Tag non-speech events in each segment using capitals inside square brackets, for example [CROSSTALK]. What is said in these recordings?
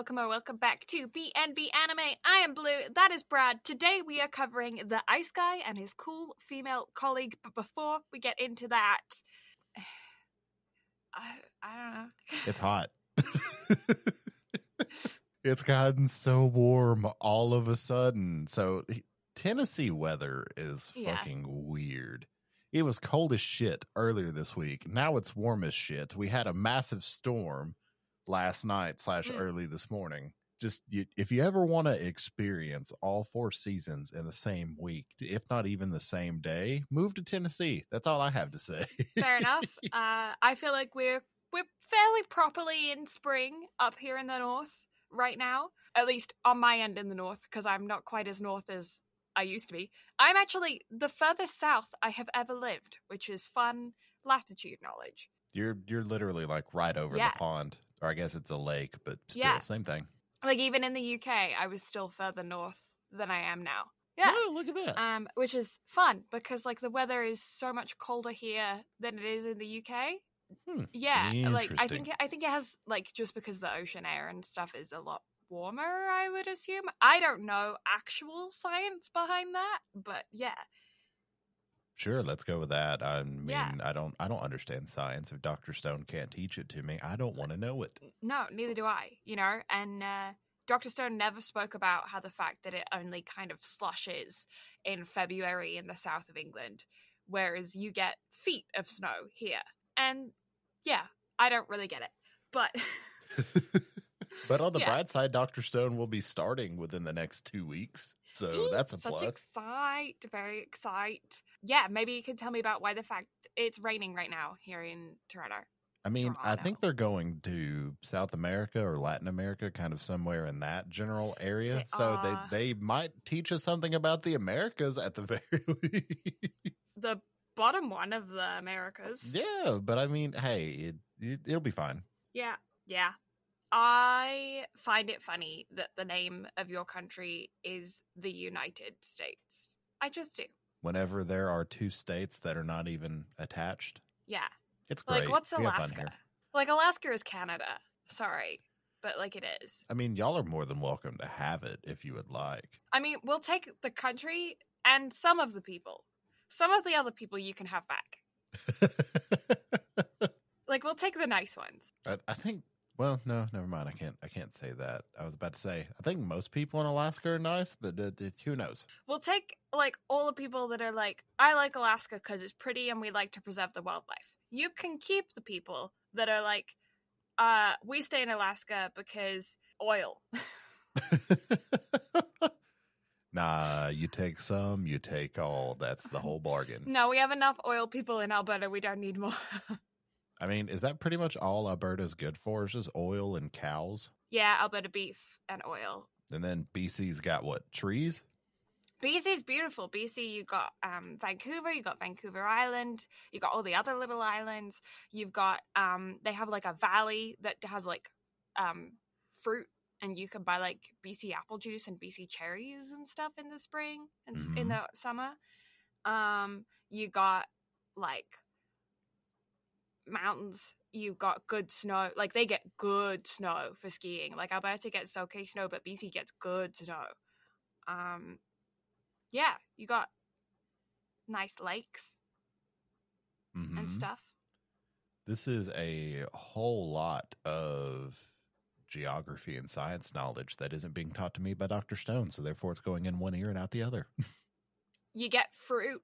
welcome or welcome back to BNB Anime. I am Blue, that is Brad. Today we are covering the Ice Guy and his cool female colleague, but before we get into that, [SIGHS] I, I don't know. It's hot. [LAUGHS] [LAUGHS] it's gotten so warm all of a sudden. So Tennessee weather is Yeah. fucking weird. It was cold as shit earlier this week. Now it's warm as shit. We had a massive storm last night slash Mm. early this morning. Just you, if you ever want to experience all four seasons in the same week, if not even the same day, move to Tennessee. That's all I have to say. Fair enough. [LAUGHS] Uh, I feel like we're we're fairly properly in spring up here in the north right now. At least on my end in the north, because I'm not quite as north as I used to be. I'm actually the furthest south I have ever lived, which is fun latitude knowledge. You're you're literally like right over Yeah. the pond, or I guess it's a lake, but still Yeah. same thing. Like even in the UK, I was still further north than I am now. Yeah. Oh, look at that. Um, which is fun because like the weather is so much colder here than it is in the UK. Hmm, Yeah, like I think I think it has like just because the ocean air and stuff is a lot warmer. I would assume. I don't know actual science behind that, but yeah, Sure, let's go with that. I mean, Yeah. I don't I don't understand science. If Doctor Stone can't teach it to me, I don't want to know it. no, neither do I. You know, and uh, Doctor Stone never spoke about how the fact that it only kind of slushes in February in the south of England, whereas you get feet of snow here. And yeah, I don't really get it, but. [LAUGHS] but on the [LAUGHS] Yeah. bright side, Doctor Stone will be starting within the next two weeks, so that's a such plus. excite, very excite. Yeah, maybe you can tell me about why the fact it's raining right now here in Toronto. I mean, I think they're going to South America or Latin America, kind of somewhere in that general area. They so are. they they might teach us something about the Americas at the [LAUGHS] very least. The bottom one of the Americas. Yeah, but I mean, hey, it, it it'll be fine. Yeah, yeah. I find it funny that the name of your country is the United States. I just do. Whenever there are two states that are not even attached, Yeah. it's great. Like, what's We have fun Alaska? Like, Alaska is Canada. Sorry, but like it is. I mean, y'all are more than welcome to have it if you would like. I mean, we'll take the country and some of the people. Some of the other people you can have back. [LAUGHS] Like, we'll take the nice ones. I, I think. Well, no, never mind. I can't. I can't say that. I was about to say. I think most people in Alaska are nice, but uh, who knows? We'll take, like, all the people that are like, I like Alaska because it's pretty and we like to preserve the wildlife. You can keep the people that are like, uh, we stay in Alaska because oil. [LAUGHS] [LAUGHS] nah, you take some, you take all. That's the whole bargain. no, we have enough oil people in Alberta. We don't need more. [LAUGHS] I mean, is that pretty much all Alberta's good for? Is just oil and cows? yeah, Alberta beef and oil. And then BC's got what? Trees? BC's beautiful. BC, you got um, Vancouver, you got Vancouver Island, you got all the other little islands. You've got um, they have like a valley that has like um, fruit, and you can buy like BC apple juice and BC cherries and stuff in the spring and s in the summer. Um, you got like mountains. You got good snow. Like they get good snow for skiing. Like Alberta gets okay snow, but BC gets good snow. Um, yeah, you got nice lakes Mhm. and stuff. This is a whole lot of geography and science knowledge that isn't being taught to me by Dr. Stone. So therefore, it's going in one ear and out the other. [LAUGHS] You get fruit.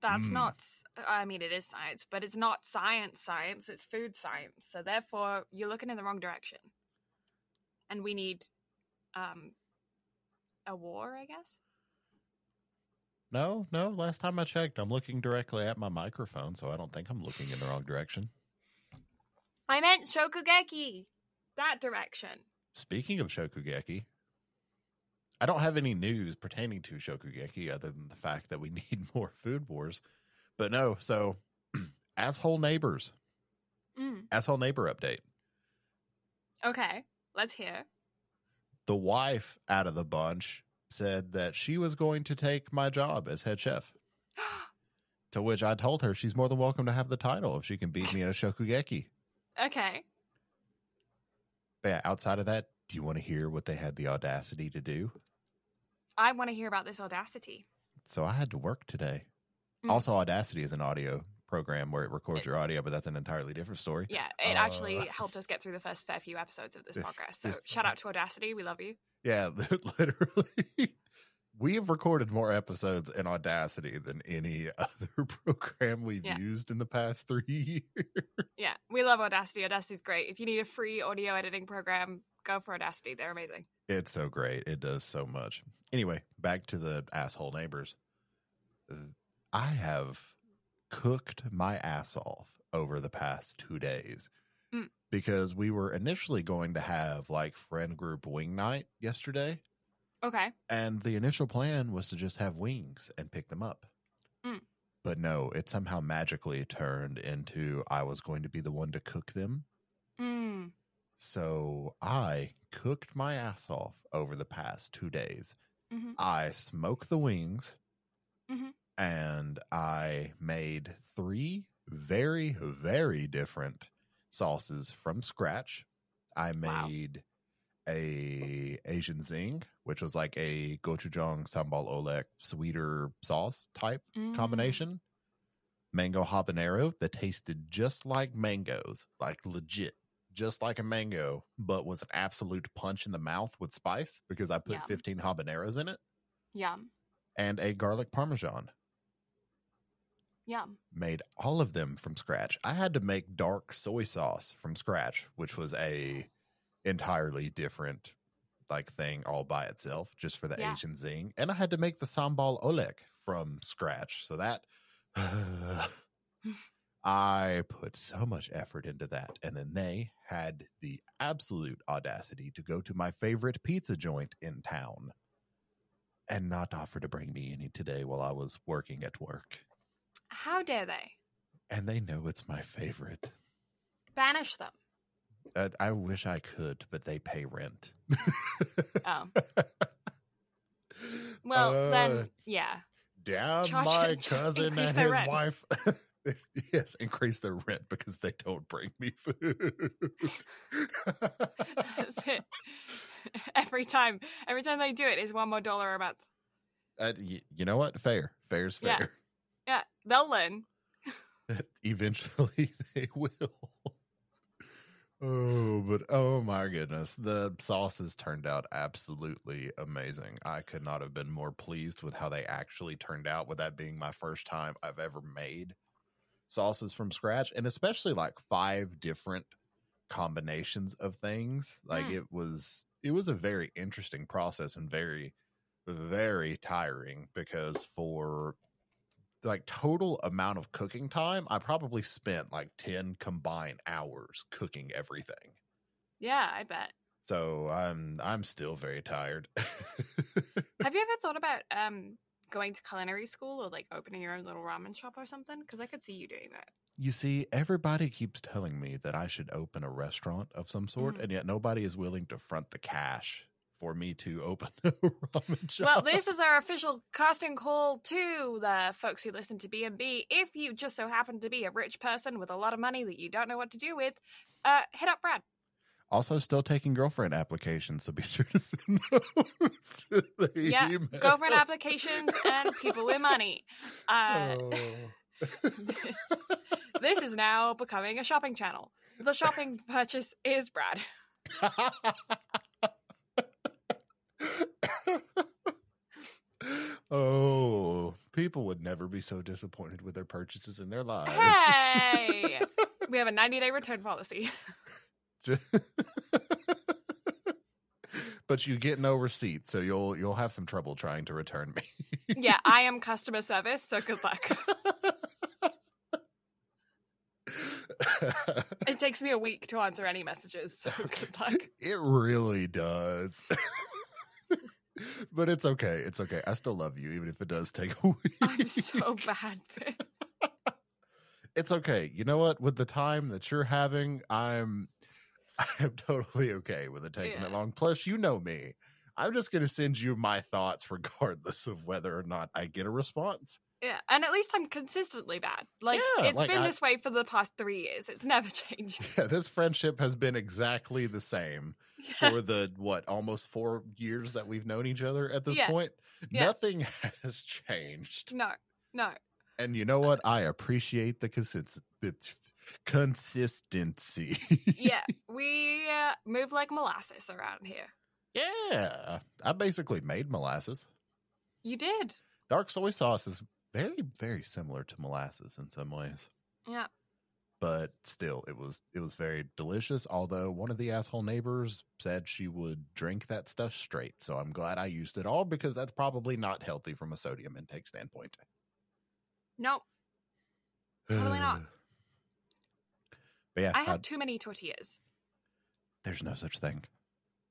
That's Mm. not. I mean, it is science, but it's not science. Science. It's food science. So therefore, you're looking in the wrong direction. And we need, um, a war, I guess. no, no. Last time I checked, I'm looking directly at my microphone, so I don't think I'm looking in the wrong direction. I meant Shokugeki. That direction. Speaking of Shokugeki, I don't have any news pertaining to Shokugeki other than the fact that we [LAUGHS] need more food wars. But no, so [CLEARS THROAT] asshole neighbors, Mm. asshole neighbor update. Okay, let's hear. The wife out of the bunch said that she was going to take my job as head chef. [GASPS] To which I told her she's more than welcome to have the title if she can beat me in a Shokugeki. okay. But yeah, outside of that, do you want to hear what they had the audacity to do? I want to hear about this audacity. So I had to work today. Mm. Also, Audacity is an audio program where it records It- your audio, but that's an entirely different story. Yeah, it actually Uh, helped us get through the first fair few episodes of this [LAUGHS] podcast. So shout out to Audacity. We love you. Yeah, [LAUGHS] literally. We have recorded more episodes in Audacity than any [LAUGHS] other program we've Yeah. used in the past three years. Yeah, we love Audacity. Audacity's great. If you need a free audio editing program, go for Audacity. They're amazing. It's so great. It does so much. Anyway, back to the asshole neighbors. I have cooked my ass off over the past two days Mm. because we were initially going to have like friend group wing night yesterday. Okay. And the initial plan was to just have wings and pick them up. Mm. But no, it somehow magically turned into I was going to be the one to cook them. Mm. So I cooked my ass off over the past two days. Mhm. I smoked the wings Mhm. and I made three very, very different sauces from scratch. I Wow. made a Asian zing, which was like a gochujang sambal oelek sweeter sauce type Mm. combination. Mango habanero that tasted just like mangoes, like legit, just like a mango, but was an absolute punch in the mouth with spice because I put Yum. 15 habaneros in it Yum. and a garlic parmesan. Yum. Made all of them from scratch. I had to make dark soy sauce from scratch, which was a entirely different like thing all by itself just for the Yeah. Asian zing. And I had to make the sambal oelek from scratch. So that [SIGHS] [LAUGHS] I put so much effort into that. And then they had the absolute audacity to go to my favorite pizza joint in town and not offer to bring me any today while I was working at work. How dare they? And they know it's my favorite. Banish them. Uh, I wish I could, but they pay rent. Oh. [LAUGHS] Well, Uh, then, yeah. damn Charge- my [LAUGHS] cousin and his rent. [LAUGHS] yes, increase their rent because they don't bring me food. That's it. every time, every time they do it is one more dollar a month. Uh, y- you know what? Fair. Fair's Yeah. fair. Yeah, they'll learn. Eventually [LAUGHS] they will. Oh, but oh my goodness. The sauces turned out absolutely amazing. I could not have been more pleased with how they actually turned out, with that being my first time I've ever made sauces from scratch, and especially like five different combinations of things. Like Mm. it was it was a very interesting process and very very tiring because for like total amount of cooking time, I probably spent like 10 combined hours cooking everything. Yeah, I bet. So I'm I'm still very tired. [LAUGHS] Have you ever thought about um going to culinary school or like opening your own little ramen shop or something? Because I could see you doing that. you see, everybody keeps telling me that I should open a restaurant of some sort, Mhm. and yet nobody is willing to front the cash for me to open [LAUGHS] a ramen shop. Well, this is our official casting call to the folks who listen to B&B. If you just so happen to be a rich person with a lot of money that you don't know what to do with, uh, hit up Brad. Also still taking girlfriend applications, so be [LAUGHS] sure to send those to the Yeah, email. Girlfriend applications and people with money. [LAUGHS] Uh, Oh. this is now becoming a shopping channel. The shopping purchase is Brad. [LAUGHS] oh, people would never be so disappointed with their purchases in their lives. Hey! we have a 90 day return policy. [LAUGHS] But you get no receipt, so you'll you'll have some trouble trying to return me. yeah, [LAUGHS] I am customer service, so good luck. It [LAUGHS] takes me a week to answer any messages, so good luck. it really does. but it's okay. It's okay. I still love you, even if it does take a week. I'm so bad. it's okay. You know what? With the time that you're having, I'm [LAUGHS] I'm totally okay with it taking that long. Plus, you know me. I'm just going to send you my thoughts [LAUGHS] regardless of whether or not I get a response. Yeah, and at least I'm consistently bad. Like Yeah, it's like, been I- this way for the past three years. It's never [LAUGHS] changed. Yeah, this friendship has been exactly the same for the what almost four years that we've known each other at this Yeah. point. Yeah. Nothing has changed. no, no. And you know what? I appreciate the, consist- the consistency. Yeah, [LAUGHS] we uh, move like molasses around here. yeah. I basically made molasses. You did. Dark soy sauce is very, very similar to molasses in some ways. Yeah. But still, it was it was very delicious. Although one of the asshole neighbors said she would drink that stuff straight, so I'm glad I used it all because that's probably not healthy from a sodium intake standpoint. No, Totally not. [SIGHS] But yeah, I have too many tortillas. there's no such thing.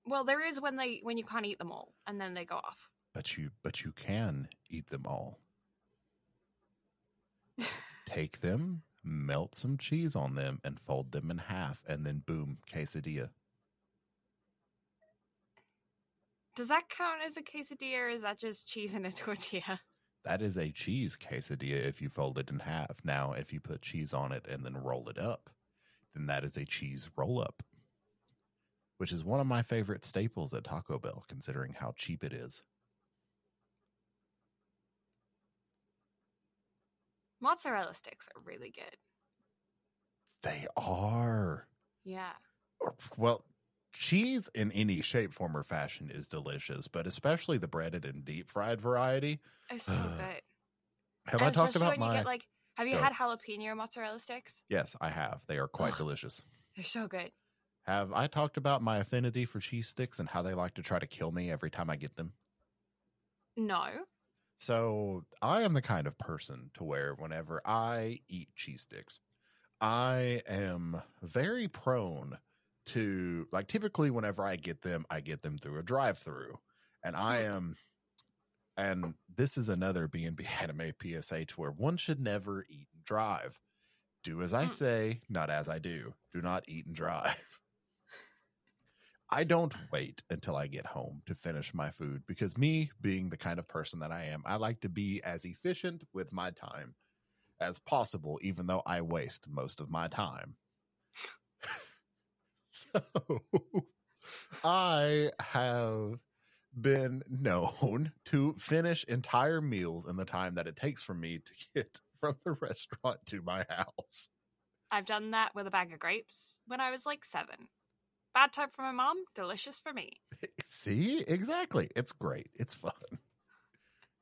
Well, there is when they when you can't eat them all and then they go off. But you but you can eat them all. [LAUGHS] Take them, melt some cheese on them, and fold them in half, and then boom, quesadilla. Does that count as a quesadilla or is that just cheese in a tortilla? That is a cheese quesadilla if you fold it in half. Now, if you put cheese on it and then roll it up, then that is a cheese roll up, which is one of my favorite staples at Taco Bell, considering how cheap it is. Mozzarella sticks are really good. They are. Yeah. Well, cheese in any shape, form, or fashion is delicious, but especially the breaded and deep fried variety. It's so [SIGHS] Uh, good. Have And I talked about when my? you get like have you Go. had jalapeno mozzarella sticks? yes, I have. They are quite delicious. They're so good. Have I talked about my affinity for cheese sticks and how they like to try to kill me every time I get them? No. So I am the kind of person to where whenever I eat cheese sticks, I am very prone to like typically whenever I get them, I get them through a drive through. And I am and this is another B&B anime PSA to where one should never eat and drive. Do as I Mm. say, not as I do. Do not eat and drive. I don't wait until I get home to finish my food because me being the kind of person that I am, I like to be as efficient with my time as possible, even though I waste most of my time. So [LAUGHS] I have been known [LAUGHS] to finish entire meals in the time that it takes for me to [LAUGHS] get from the restaurant to my house. I've done that with a bag of grapes when I was like seven. Bad time for my mom, delicious for me. See, exactly. It's great. It's fun.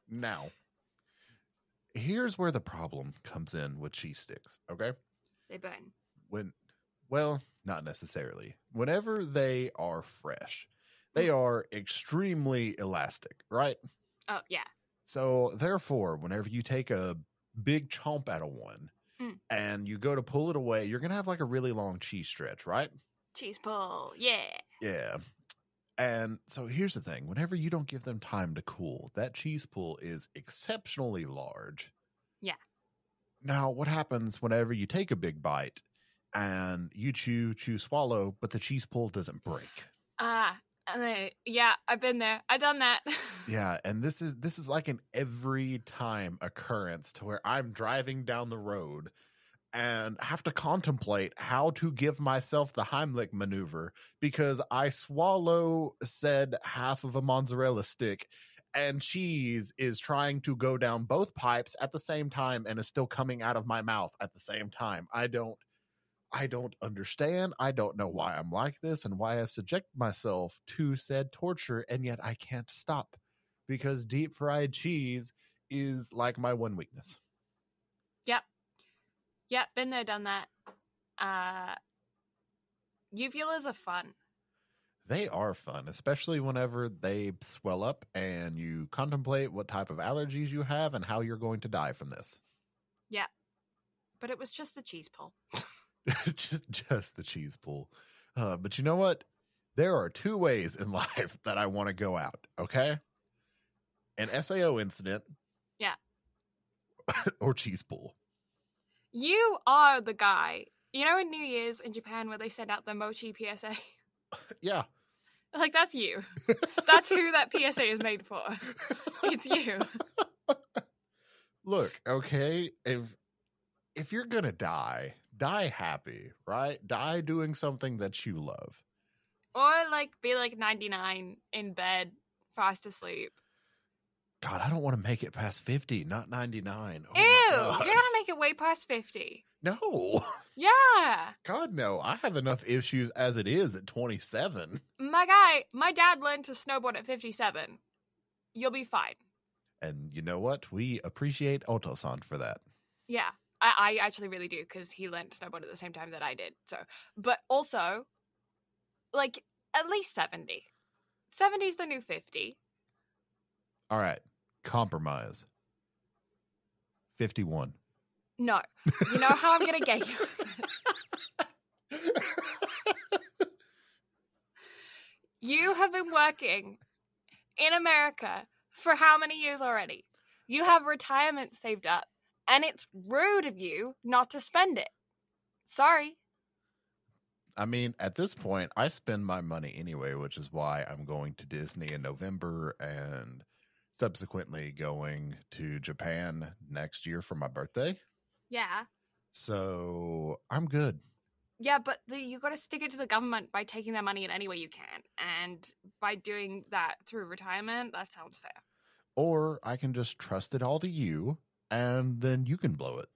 Now, here's where the problem comes in with cheese sticks. Okay. They burn. When, well, not necessarily. Whenever they are fresh, they are extremely elastic, right? Oh yeah. So, therefore, whenever you take a big chomp out of one Mm. and you go to pull it away, you're going to have like a really long cheese stretch, right? Cheese pull. Yeah. Yeah. And so here's the thing whenever you don't give them time to cool, that cheese pool is exceptionally large. Yeah. Now, what happens whenever you take a big bite and you chew, chew, swallow, but the cheese pull doesn't break? Ah, and yeah, I've been there. I've done that. [LAUGHS] Yeah, and this is this is like an every time occurrence to where I'm driving down the road and have to contemplate how to give myself the Heimlich maneuver because I swallow said half of a mozzarella stick and cheese is trying to go down both pipes at the same time and is still coming out of my mouth at the same time. I don't I don't understand. I don't know why I'm like this and why I subject myself to said torture and yet I can't stop because deep fried cheese is like my one weakness. yep, Yep, been there, done that. Uh, uvulas are fun. They are fun, especially whenever they swell up and you contemplate what type of allergies you have and how you're going to die from this. Yeah. But it was just the cheese pull. [LAUGHS] [LAUGHS] just just the cheese pool. Uh, but you know what? There are two ways in [LAUGHS] life that I want to go out. Okay, an SAO incident. Yeah. [LAUGHS] or cheese pool. You are the guy. You know, in New Year's in Japan where they send out the mochi PSA. Yeah, Like that's you. That's who that PSA is made for. It's you. Look, okay, if if you're gonna die, die happy, right? Die doing something that you love. Or like be like 99 in bed, fast asleep. God, I don't want to make it past 50, not 99. Oh Ew, you're gonna make it way past 50. No. Yeah. God, no. I have enough issues as it is at 27. My guy, my dad learned to snowboard at 57. You'll be fine. And you know what? We appreciate Otosan for that. Yeah. I, I actually really do because he learned snowboard at the same time that I did. So, but also, like, at least 70. 70 is the new 50. All right. Compromise. 51. No. You know how I'm going to get you? [LAUGHS] You have been working in America for how many years already? You have retirement saved up, and it's rude of you not to spend it. Sorry. I mean, at this point, I spend my money anyway, which is why I'm going to Disney in November and subsequently going to Japan next year for my birthday. Yeah. So I'm good. Yeah, but the, you got to stick it to the government by taking their money in any way you can. And by doing that through retirement, that sounds fair. Or I can just trust it all to you and then you can blow it.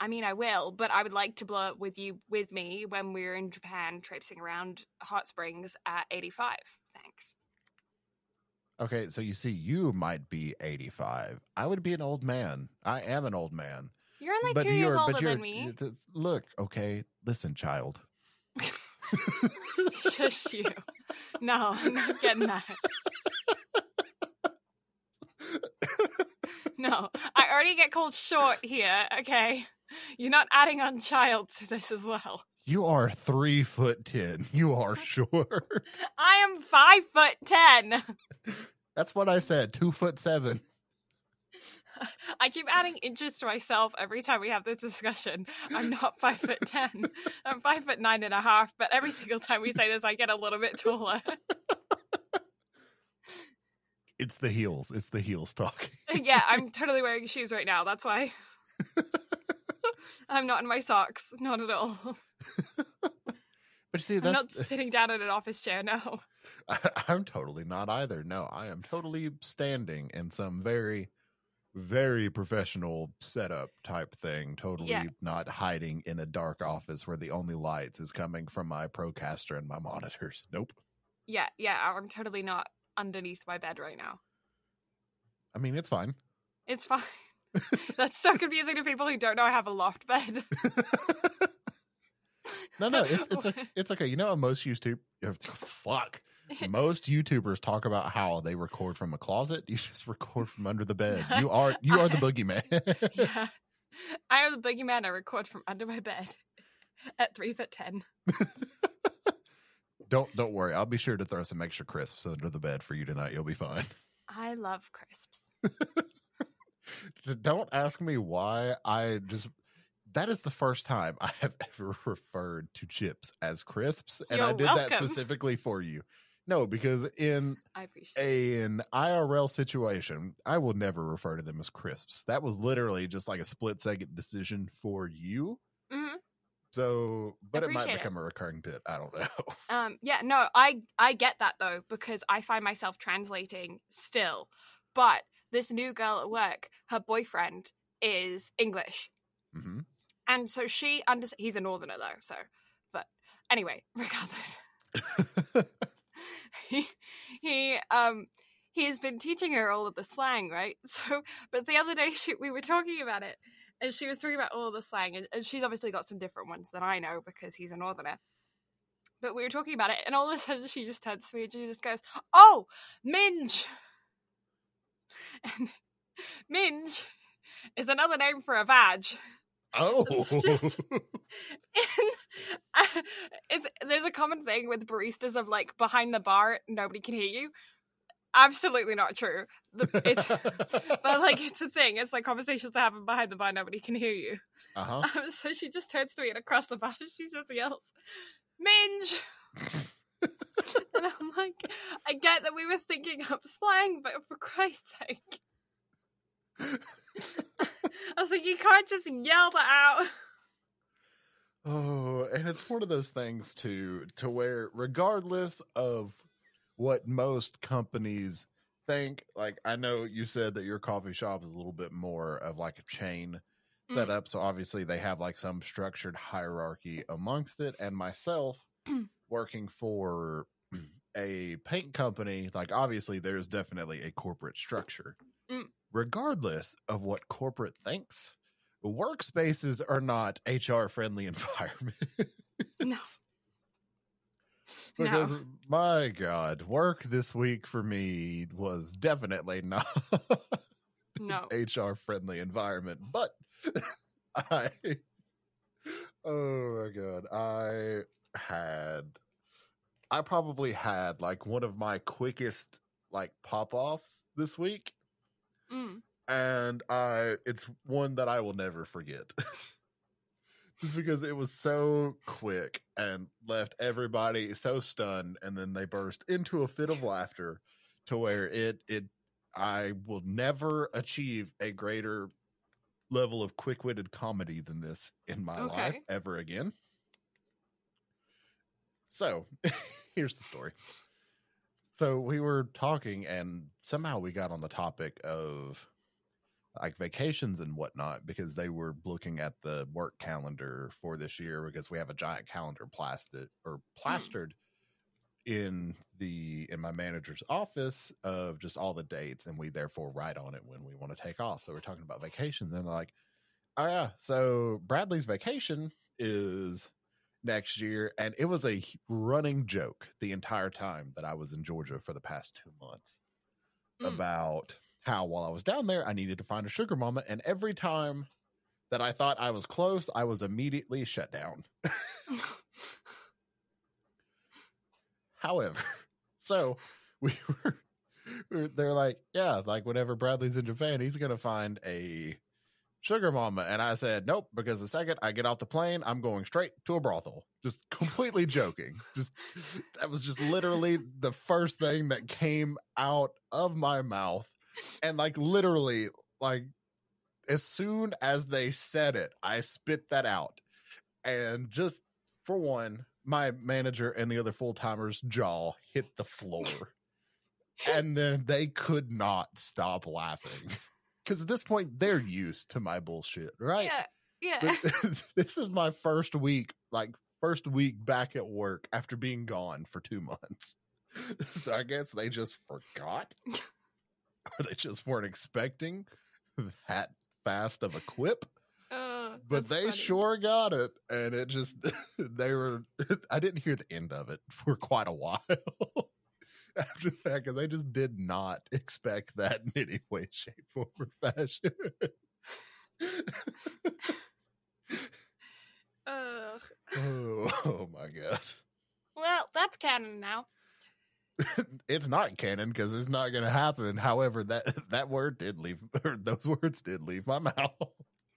I mean, I will, but I would like to blow it with you, with me, when we're in Japan traipsing around hot springs at 85. Thanks. Okay, so you see, you might be 85. I would be an old man. I am an old man. You're only two years older than me. Look, okay, listen, child. [LAUGHS] Shush you. No, I'm not getting that. [LAUGHS] [LAUGHS] No, I already get called short here, okay? You're not adding on child to this as well. You are three foot ten. You are [LAUGHS] short. I am five foot ten. [LAUGHS] That's what I said. Two foot seven. I keep adding inches to myself every time we have this discussion. I'm not five foot ten. I'm five foot nine and a half, but every single time we say this, I get a little bit taller. It's the heels. It's the heels talking. [LAUGHS] yeah, I'm [LAUGHS] totally wearing shoes right now. That's why. I'm not in my socks. Not at all. [LAUGHS] But see, I'm not sitting down in an office chair. No. I'm totally not either. No, I am totally standing in some very, very professional setup type thing. Totally Yeah. not hiding in a dark office where the only lights is coming from my Procaster and my monitors. Nope. Yeah, yeah. I'm totally not underneath my bed right now. I mean, it's fine. It's fine. [LAUGHS] That's so confusing to people who don't know I have a loft bed. [LAUGHS] No, no, it's it's [LAUGHS] okay. It's okay. You know, how most YouTube oh, fuck most YouTubers talk about how they record from a closet. You just record from under the bed. You are you are the boogeyman. yeah. I am the boogeyman. I record from under my bed at three foot ten. Don't don't worry. I'll be sure to throw some extra crisps under the bed for you tonight. You'll be fine. I love crisps. [LAUGHS] So don't ask me why I just that is the first time I have [LAUGHS] ever referred to chips as crisps and I You're did that specifically for you. No, because in I appreciate it. an IRL situation, I will never refer to them as crisps. That was literally just like a split second decision for you. So, but it might Appreciate it. become a recurring bit. I don't [LAUGHS] know. Um, yeah, no, I I get that though because I find myself translating still, but this new girl at work, her boyfriend is English, hmm and so she under he's a northerner though, so but anyway, [LAUGHS] regardless, [LAUGHS] he he um he has been teaching her all of the slang, right? So, but the other day she, we were talking about it, and she was talking about all the slang, and, and she's obviously got some different ones than I know because he's a northerner. But we were talking about it, and all of a sudden she just turns to me and she just goes, "Oh, minge," and [LAUGHS] minge is another name for a vag. oh, It's just- [LAUGHS] And [LAUGHS] it's there's a common thing with baristas of like behind the bar, nobody can hear you. Absolutely not true. The, it's [LAUGHS] [LAUGHS] but like it's a thing. It's like conversations that happen behind the bar, nobody can hear you. uh huh. Um, so she just turns to me and across the bar, [LAUGHS] she just yells, "Minge!" and I'm like, I get that we were thinking up slang, but for Christ's sake. I was like, you can't just yell that out. Oh, and it's one of those things too, to where regardless of what most companies think, like I know you said that your coffee shop is a little bit more of like a chain Mm. setup, so obviously they have like some structured hierarchy amongst it. And myself [CLEARS THROAT] working for a paint company, like obviously there's definitely a corporate structure. Mm. Regardless of what corporate thinks, workspaces are not HR friendly [LAUGHS] environment. No. [LAUGHS] because no. my god, work this week for me was definitely not [LAUGHS] No. HR friendly environment, but [LAUGHS] I oh my god, I had I probably had like one of my quickest like pop offs this week Mm. and I it's one that I will never forget. Just because it was so quick and left everybody so stunned and then they burst into a fit of laughter to where it it I will never achieve a greater level of quick-witted comedy than this in my life ever again. So, [LAUGHS] here's the story. So we were talking, and somehow we got on the topic of like vacations and whatnot because they were looking at the work calendar for this year because we have a giant calendar plastered or plastered in the in my manager's office of just all the dates and we therefore write on it when we want to take off so we're talking about vacations and they're like oh yeah so bradley's vacation is next year and it was a running joke the entire time that i was in georgia for the past two months Mm. about how while i was down there i needed to find a sugar mama and every time that i thought i was close i was immediately shut down [LAUGHS] However, [LAUGHS] so we [LAUGHS] were, we were- they're like, yeah, like whenever Bradley's in Japan, he's going to find a sugar mama. And I said, nope, because the second I get off the plane, I'm going straight to a brothel. Just completely joking. Just that was just literally the first thing that came out of my mouth. And like literally, like as soon as they said it, I spit that out. And just for one, my manager and the other full timers' jaw hit the floor. and then they could not stop laughing. [LAUGHS] Because at this point, they're used to my bullshit, right? Yeah. Yeah. But [LAUGHS] this is my first week, like first week back at work after being gone for two months. [LAUGHS] So I guess they just forgot, or [LAUGHS] they just weren't expecting that fast of a quip. Oh, But they funny. sure got it, and it just [LAUGHS] they were. [LAUGHS] I didn't hear the end of it for quite a while after that because they just did not expect that in any way, shape, form, or fashion. Ugh. oh, oh my god. Well, that's canon now. [LAUGHS] it's not canon because it's not going to happen. However, that [LAUGHS] that word did leave, [LAUGHS] or those words did leave my mouth.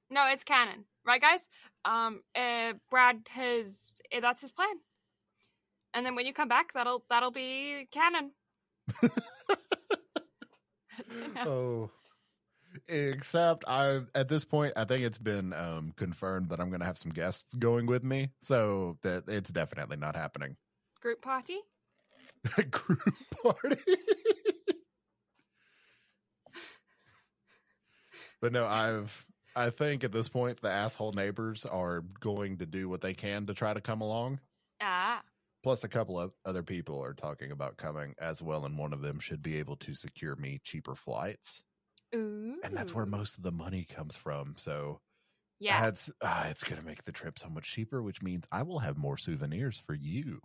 No, it's canon, right, guys? Um, uh, Brad has eh, that's his plan, and then when you come back, that'll that'll be canon. That's it now. Oh, except I at this point I think it's been um confirmed that I'm going to have some guests going with me, so that it's definitely not happening. Group party. [LAUGHS] A group party. but no, I've I think at this point the asshole neighbors are going to do what they can to try to come along. Ah, Plus, a couple of other people are talking about coming as well, and one of them should be able to secure me cheaper flights, ooh, and that's where most of the money comes from. So yeah. that's uh, it's going to make the trip so much cheaper, which means I will have more souvenirs for you.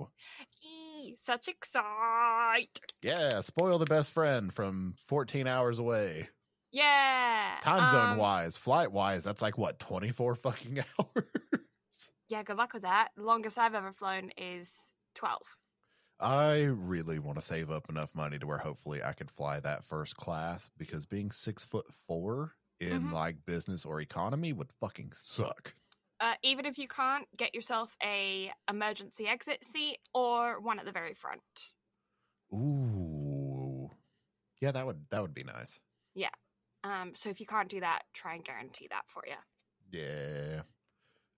Eee, such excite. Yeah, spoil the best friend from 14 hours away, Yeah. time zone um, wise, flight wise. That's like what 24 fucking [LAUGHS] hours. Yeah, good luck with that. The longest I've ever flown is twelve. I really want to save up enough money to where hopefully I could fly that first class because being six foot four in Mhm. like business or economy would fucking suck. Uh, even if you can't, get yourself a emergency exit seat or one at the very front. Ooh. Yeah, that would that would be nice. Yeah. Um, so if you can't do that, try and guarantee that for you. Yeah.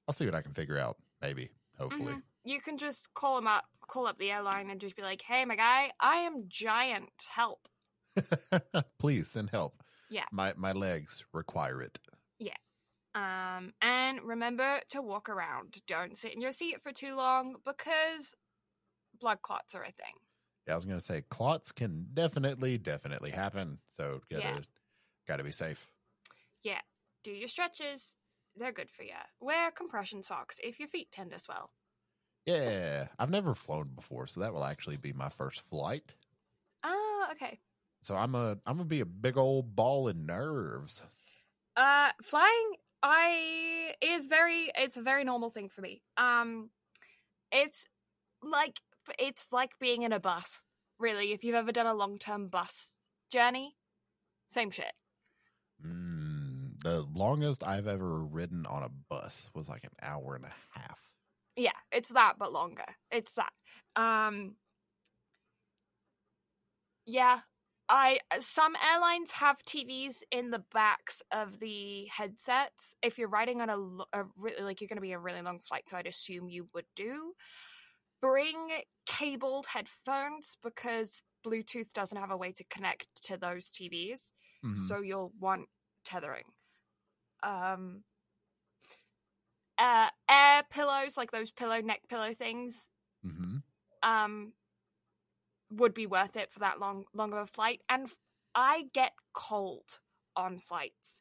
I'll see what I can figure out. Maybe. Hopefully. Mhm. You can just call them up, call up the airline, and just be like, "Hey, my guy, I am giant. Help." [LAUGHS] Please send help. Yeah. My my legs require it. Yeah. Um, and remember to walk around. Don't sit in your seat for too long because blood clots are a thing. Yeah, I was gonna say clots can definitely, definitely happen. So gotta Yeah. gotta be safe. Yeah. Do your stretches. They're good for you. Wear compression socks if your feet tend to swell. Yeah. I've never flown before, so that will actually be my first flight. Ah, okay. So I'm a I'm gonna be a big old ball of nerves. Uh, flying, I is very. It's a very normal thing for me. Um, it's like it's like being in a bus. Really, if you've ever done a long term bus journey, same shit. Mm, the longest I've ever ridden on a bus was like an hour and a half. Yeah, it's that, but longer. It's that. Um, yeah, I some airlines have TVs in the backs of the headsets. If you're riding on a, a really like you're going to be a really long flight, so I'd assume you would do. Bring cabled headphones because Bluetooth doesn't have a way to connect to those TVs, Mhm. so you'll want tethering. Um, uh, air pillows like those pillow neck pillow things Mhm. um would be worth it for that long long of a flight and I get cold on flights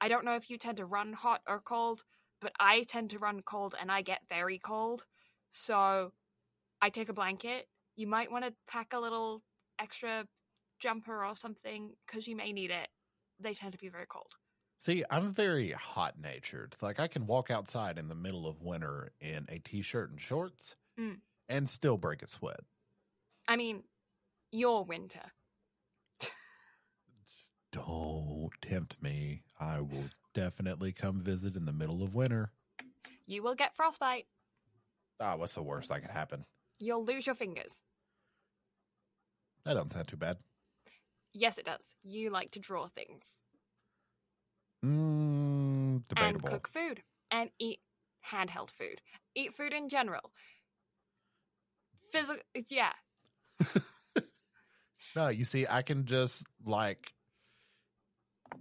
i don't know if you tend to run hot or cold but i tend to run cold and i get very cold so i take a blanket you might want to pack a little extra jumper or something because you may need it they tend to be very cold See, I'm very hot natured. Like I can walk outside in the middle of winter in a t-shirt and shorts Mm. and still break a sweat. I mean your winter Don't tempt me. I will definitely come visit in the middle of winter. you will get frostbite Ah, what's the worst that could happen? you'll lose your fingers That doesn't sound too bad. yes it does you like to draw things Mm, and debatable. cook food and eat handheld food. Eat food in general. Physical, yeah. No, you see, I can just like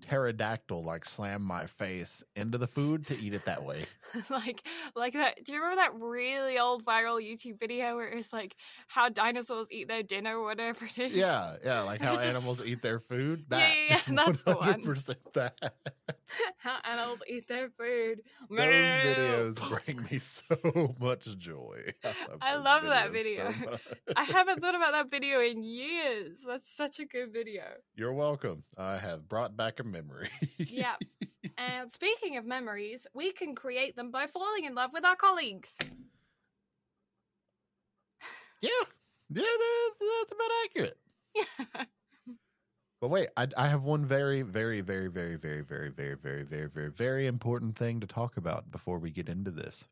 pterodactyl, like slam my face into the food to eat it that way. [LAUGHS] like, like that. Do you remember that really old viral YouTube video where it's like how dinosaurs eat their dinner or whatever it is? Yeah, yeah, like [LAUGHS] how just- animals eat their food. That yeah, yeah, is [LAUGHS] that's the one. 100% that. [LAUGHS] how animals eat their food. Those videos bring me [LAUGHS] so much joy. [LAUGHS] I those love that video. much. I haven't thought about that video in years. That's such a good video. You're welcome. I have brought back a memory. Yeah. and speaking of memories, we can create them by falling in love with our colleagues. yeah, yeah, that's, that's about accurate. But wait, I, I have one very, very, very, very, very, very, very, very, very, very, very important thing to talk about before we get into this.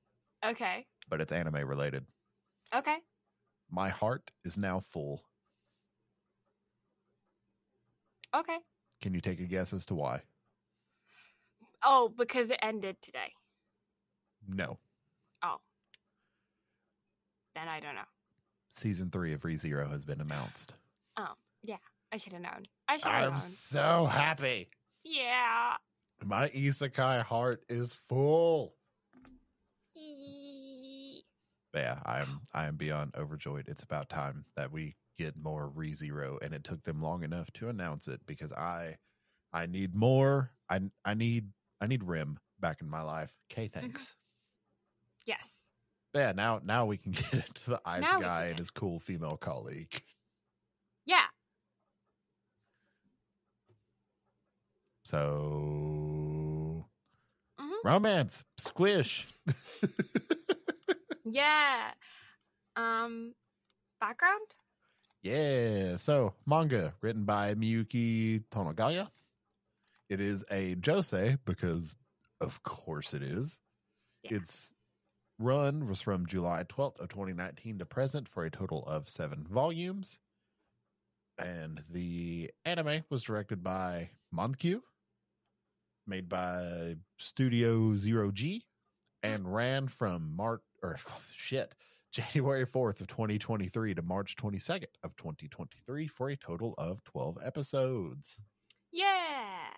okay. But it's anime related. Okay. My heart is now full. Okay. Can you take a guess as to why? Oh, because it ended today. No. Oh. Then I don't know. Season three of ReZero has been announced. I should have known. I should have known. I'm so happy. Yeah. My isekai heart is full. But yeah, I am I am beyond overjoyed. It's about time that we get more ReZero, and it took them long enough to announce it because I I need more. I I need I need Rem back in my life. Okay, mm-hmm. thanks. Yes. But yeah, now now we can [LAUGHS] get into the ice Now guy and his cool female colleague. Yeah. So Mhm. romance, squish. [LAUGHS] Yeah. Um, background? Yeah. So manga written by Miyuki Tonogaya. It is a josei because of course it is. Yeah. Its run was from July 12th of 2019 to present for a total of seven volumes. And the anime was directed by Mankyu, made by Studio Zero G, and ran from March or [LAUGHS] shit January 4th of 2023 to March 22nd of 2023 for a total of 12 episodes. Yeah.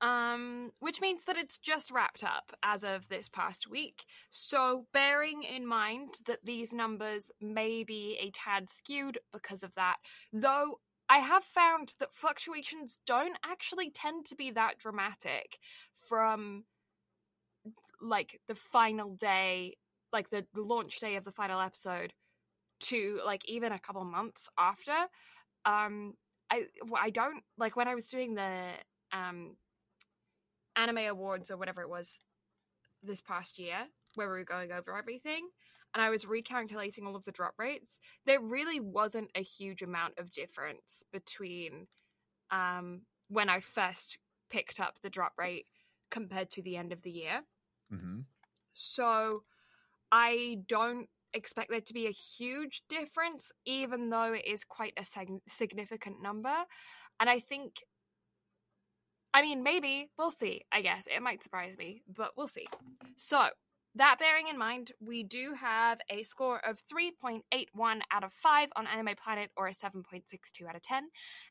Um, which means that it's just wrapped up as of this past week. So, bearing in mind that these numbers may be a tad skewed because of that, though I have found that fluctuations don't actually tend to be that dramatic from like the final day, like the, launch day of the final episode to like even a couple months after. Um, I I don't like when I was doing the um anime awards or whatever it was this past year where we were going over everything and I was recalculating all of the drop rates, there really wasn't a huge amount of difference between um, when I first picked up the drop rate compared to the end of the year. Mm-hmm. So I don't expect there to be a huge difference, even though it is quite a sig- significant number. And I think, I mean, maybe we'll see. I guess it might surprise me, but we'll see. So, that bearing in mind, we do have a score of 3.81 out of 5 on Anime Planet or a 7.62 out of 10,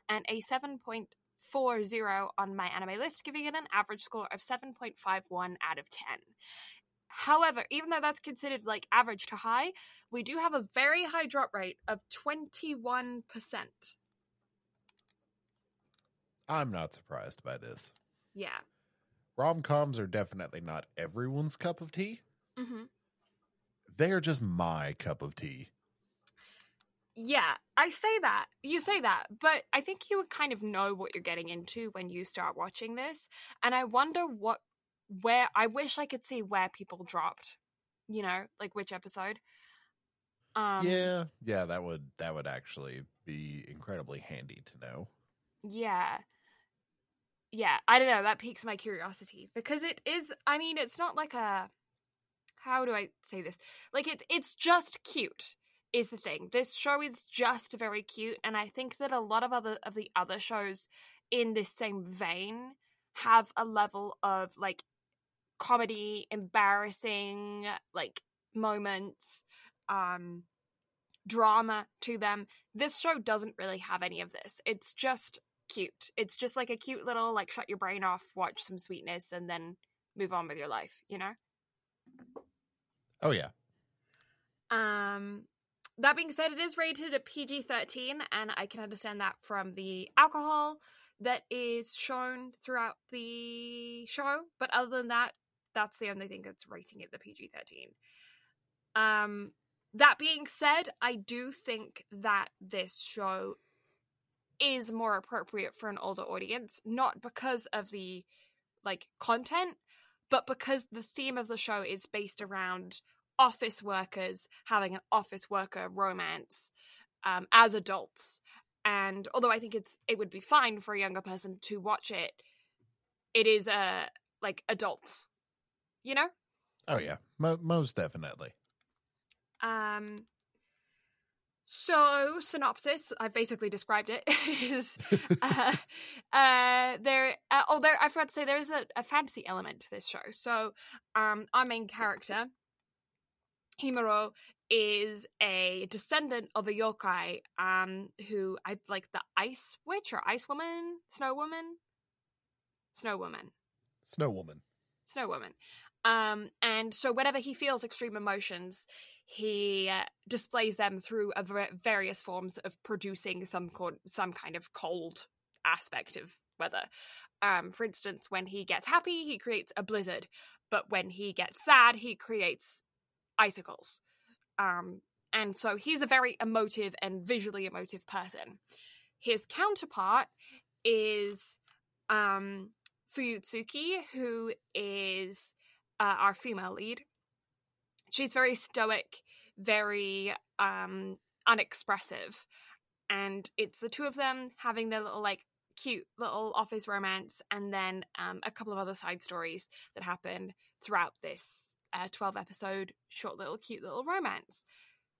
and a 7.40 on MyAnimeList, giving it an average score of 7.51 out of 10. However, even though that's considered like average to high, we do have a very high drop rate of 21%. I'm not surprised by this. Yeah. Rom coms are definitely not everyone's cup of tea. Hmm They are just my cup of tea. Yeah, I say that. You say that, but I think you would kind of know what you're getting into when you start watching this. And I wonder what, where, I wish I could see where people dropped, you know, like which episode. Um, yeah, yeah, that would that would actually be incredibly handy to know. Yeah. Yeah, I don't know, that piques my curiosity because it is I mean, it's not like a how do I say this? Like it's it's just cute is the thing. This show is just very cute and I think that a lot of other of the other shows in this same vein have a level of like comedy, embarrassing like moments, um drama to them. This show doesn't really have any of this. It's just cute. It's just like a cute little like shut your brain off, watch some sweetness and then move on with your life, you know? Oh yeah. Um that being said, it is rated a PG 13, and I can understand that from the alcohol that is shown throughout the show. But other than that, that's the only thing that's rating it the PG 13. Um, that being said, I do think that this show is more appropriate for an older audience, not because of the like content, but because the theme of the show is based around office workers having an office worker romance um, as adults. And although I think it's it would be fine for a younger person to watch it, it is uh like adults, you know. Oh yeah. Mo- most definitely. Um. So synopsis, I've basically described it. [LAUGHS] is uh, uh, there? Uh, oh, there. I forgot to say there is a, a fantasy element to this show. So, um, our main character, Himuro is a descendant of a yokai um who I like the ice witch or ice woman, snow woman, snow woman, Snow Woman. snow woman. Um and so whenever he feels extreme emotions, he uh, displays them through ver- various forms of producing some co- some kind of cold aspect of weather. Um for instance, when he gets happy, he creates a blizzard, but when he gets sad, he creates icicles. Um, and so he's a very emotive and visually emotive person. His counterpart is um, Fuyutsuki, who is uh, our female lead. She's very stoic, very um, unexpressive. And it's the two of them having their little, like, cute little office romance, and then um, a couple of other side stories that happen throughout this a 12 episode short little cute little romance.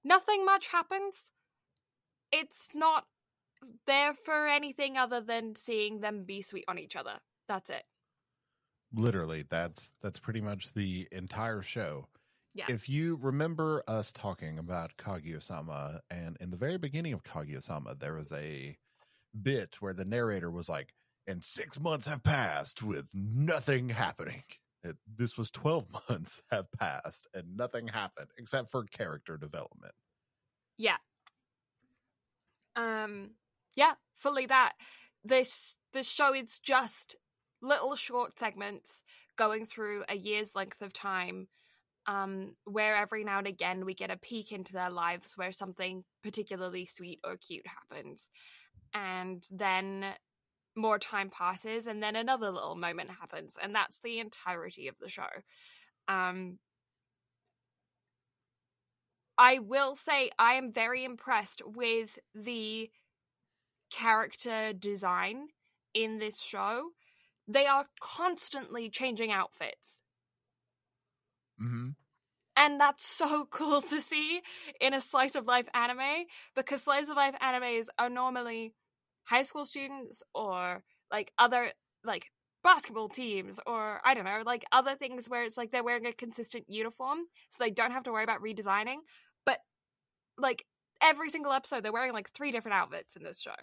Nothing much happens. It's not there for anything other than seeing them be sweet on each other. That's it. Literally, that's that's pretty much the entire show. Yeah. If you remember us talking about Kaguya-sama, and in the very beginning of Kaguya-sama, there was a bit where the narrator was like, "And six months have passed with nothing happening." It, this was twelve [LAUGHS] months have passed and nothing happened except for character development. Yeah. Um yeah, fully that. This this show is just little short segments going through a year's length of time um, where every now and again we get a peek into their lives where something particularly sweet or cute happens. And then more time passes, and then another little moment happens, and that's the entirety of the show. Um, I will say I am very impressed with the character design in this show they are constantly changing outfits. Mm-hmm. And that's so [LAUGHS] cool to see in a slice of life anime because slice of life animes are normally high school students or like other like basketball teams or I don't know, like other things where it's like they're wearing a consistent uniform so they don't have to worry about redesigning. But like every single episode they're wearing like three different outfits in this show.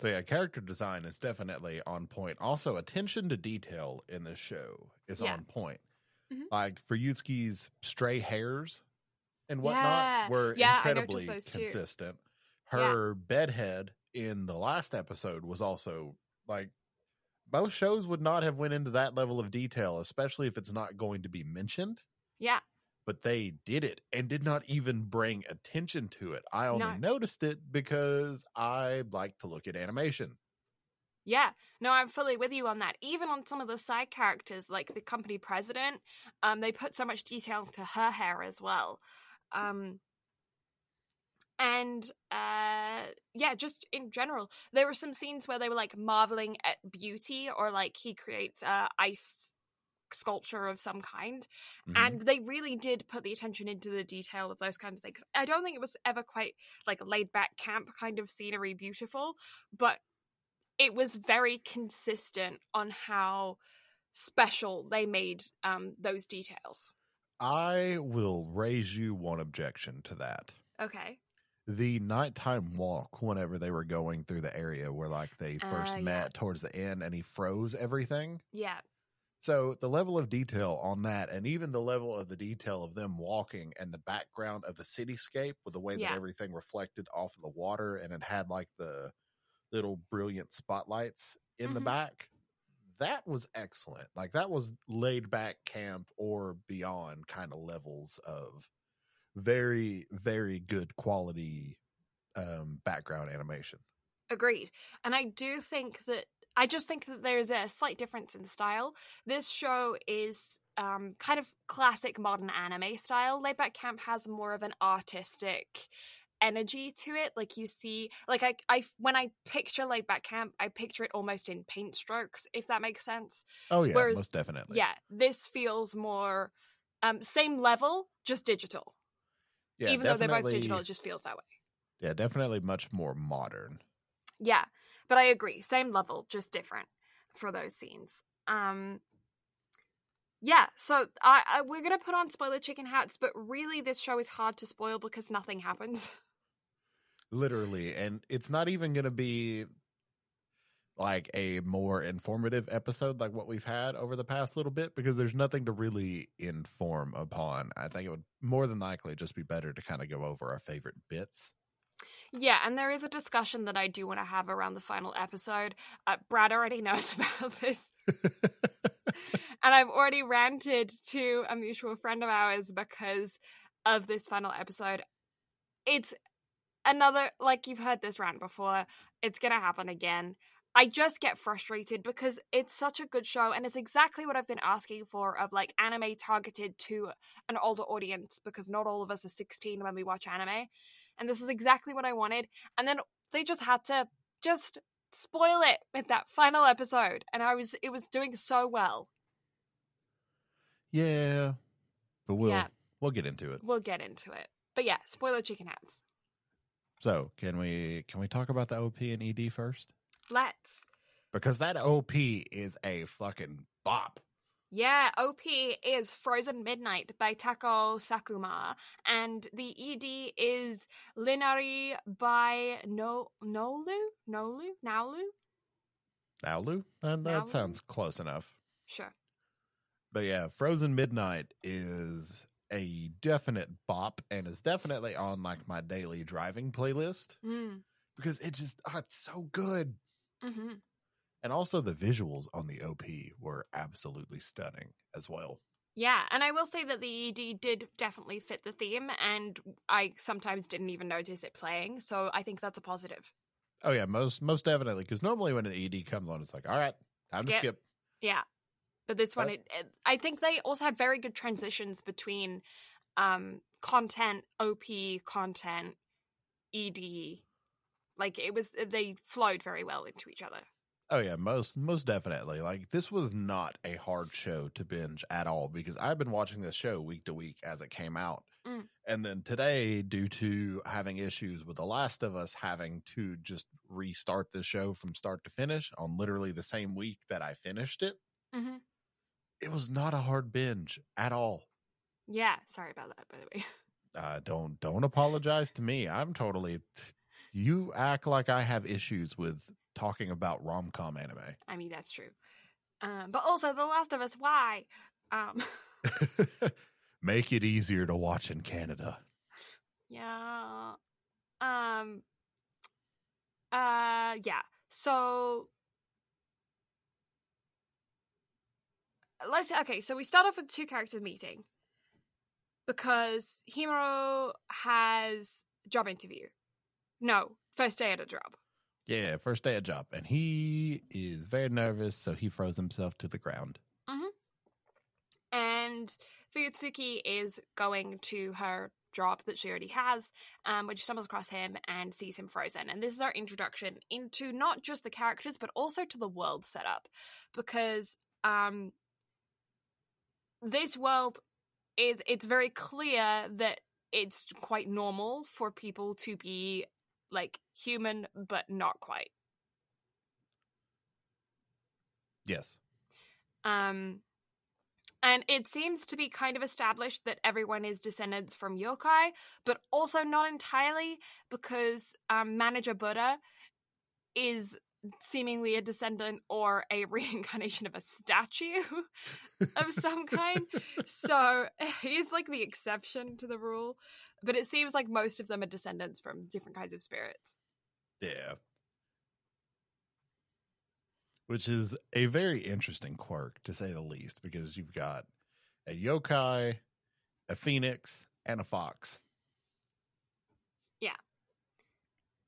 So yeah, character design is definitely on point. Also, attention to detail in this show is Yeah. on point. Mhm. Like for Yusuke's stray hairs and whatnot Yeah. were Yeah, incredibly too. consistent. Yeah. Her bedhead in the last episode was also like most shows would not have went into that level of detail, especially if it's not going to be mentioned. Yeah. But they did it and did not even bring attention to it. I only No. noticed it because I like to look at animation. Yeah, no, I'm fully with you on that. Even on some of the side characters, like the company president, um, they put so much detail into her hair as well. Um, and uh, yeah, just in general, there were some scenes where they were like marveling at beauty, or like he creates a ice sculpture of some kind, Mhm. and they really did put the attention into the detail of those kinds of things. I don't think it was ever quite like laid back camp kind of scenery beautiful, but it was very consistent on how special they made um, those details. I will raise you one objection to that. Okay. The nighttime walk, whenever they were going through the area where like they first Uh, yeah. met towards the end and he froze everything. Yeah. So the level of detail on that and even the level of the detail of them walking and the background of the cityscape with the way that everything reflected off of the water and it had like the little brilliant spotlights in the Mhm. back. That was excellent. Like that was laid back camp or beyond kind of levels of very very good quality um background animation. Agreed. And I do think that I just think that there's a slight difference in style. This show is um, kind of classic modern anime style. Laidback Camp has more of an artistic energy to it. Like you see, like I, I when I picture Laidback Camp, I picture it almost in paint strokes, if that makes sense. Oh yeah, Whereas- most definitely. Yeah, this feels more um, same level, just digital. Yeah, Even though they're both digital, it just feels that way. Yeah, definitely much more modern. Yeah, but I agree. Same level, just different for those scenes. Um, yeah. So I, I we're gonna put on spoiler chicken hats, but really, this show is hard to spoil because nothing happens. [LAUGHS] literally and it's not even to be like a more informative episode like what we've had over the past little bit because there's nothing to really inform upon i think it would more than likely just be better to kind of go over our favorite bits Yeah, and there is a discussion that I do want to have around the final episode. Uh, Brad already [LAUGHS] knows about this, [LAUGHS] and I've already ranted to a mutual friend of ours because of this final episode. It's another, like you've heard this rant before, it's going to happen again. I just get frustrated because it's such a good show and it's exactly what I've been asking for of like anime targeted to an older audience because not all of us are 16 when we watch anime. And this is exactly what I wanted. And then they just had to just spoil it with that final episode and I was it was doing so well. Yeah, but we'll Yeah. we'll get into it. We'll get into it. But yeah, spoiler chicken heads. So can we can we talk about the OP and ED first? Let's. Because that OP is a fucking bop. Yeah, OP is Frozen Midnight by Tako Sakuma, and the ED is Linari by no Nolu Nolu Naulu. Naulu? And that Naulu? sounds close enough. Sure. But yeah, Frozen Midnight is a definite bop and is definitely on like my daily driving playlist Mm. because it just oh, it's so good. hmm And also the visuals on the OP were absolutely stunning as well. Yeah, and I will say that the ED did definitely fit the theme, and I sometimes didn't even notice it playing, so I think that's a positive. Oh yeah, most most definitely because normally when an ED comes on, it's like, all right, time to Skip. skip. Yeah. But this one, it, it, I think they also had very good transitions between um, content, OP, content, ED. Like it was, they flowed very well into each other. Oh yeah, most most definitely. Like this was not a hard show to binge at all because I've been watching this show week to week as it came out. Mm. And then today due to having issues with The Last of Us having to just restart the show from start to finish on literally the same week that I finished it, hmm it was not a hard binge at all. Yeah. Sorry about that, by the way. [LAUGHS] Uh don't don't apologize to me. I'm totally you act like I have issues with talking about rom-com anime. I mean, that's true. Um, but also, The Last of Us, why? Um, [LAUGHS] Make it easier to watch in Canada. [LAUGHS] Yeah. Um uh yeah. So let's okay, so we start off with two characters meeting because Himuro has job interview. No, first day at a job. Yeah, first day of job. And he is very nervous, so he throws himself to the ground. And Fuyutsuki is going to her job that she already has, um, when she stumbles across him and sees him frozen. And this is our introduction into not just the characters, but also to the world setup. Because um, this world is it's very clear that it's quite normal for people to be like human but not quite. Yes. Um, and it seems to be kind of established that everyone is descendants from yokai, but also not entirely because um, Manager Buddha is seemingly a descendant or a [LAUGHS] reincarnation of a statue of some kind. [LAUGHS] So [LAUGHS] he's like the exception to the rule. But it seems like most of them are descendants from different kinds of spirits. Yeah. Which is a very interesting quirk, to say the least, because you've got a yokai, a phoenix, and a fox. Yeah.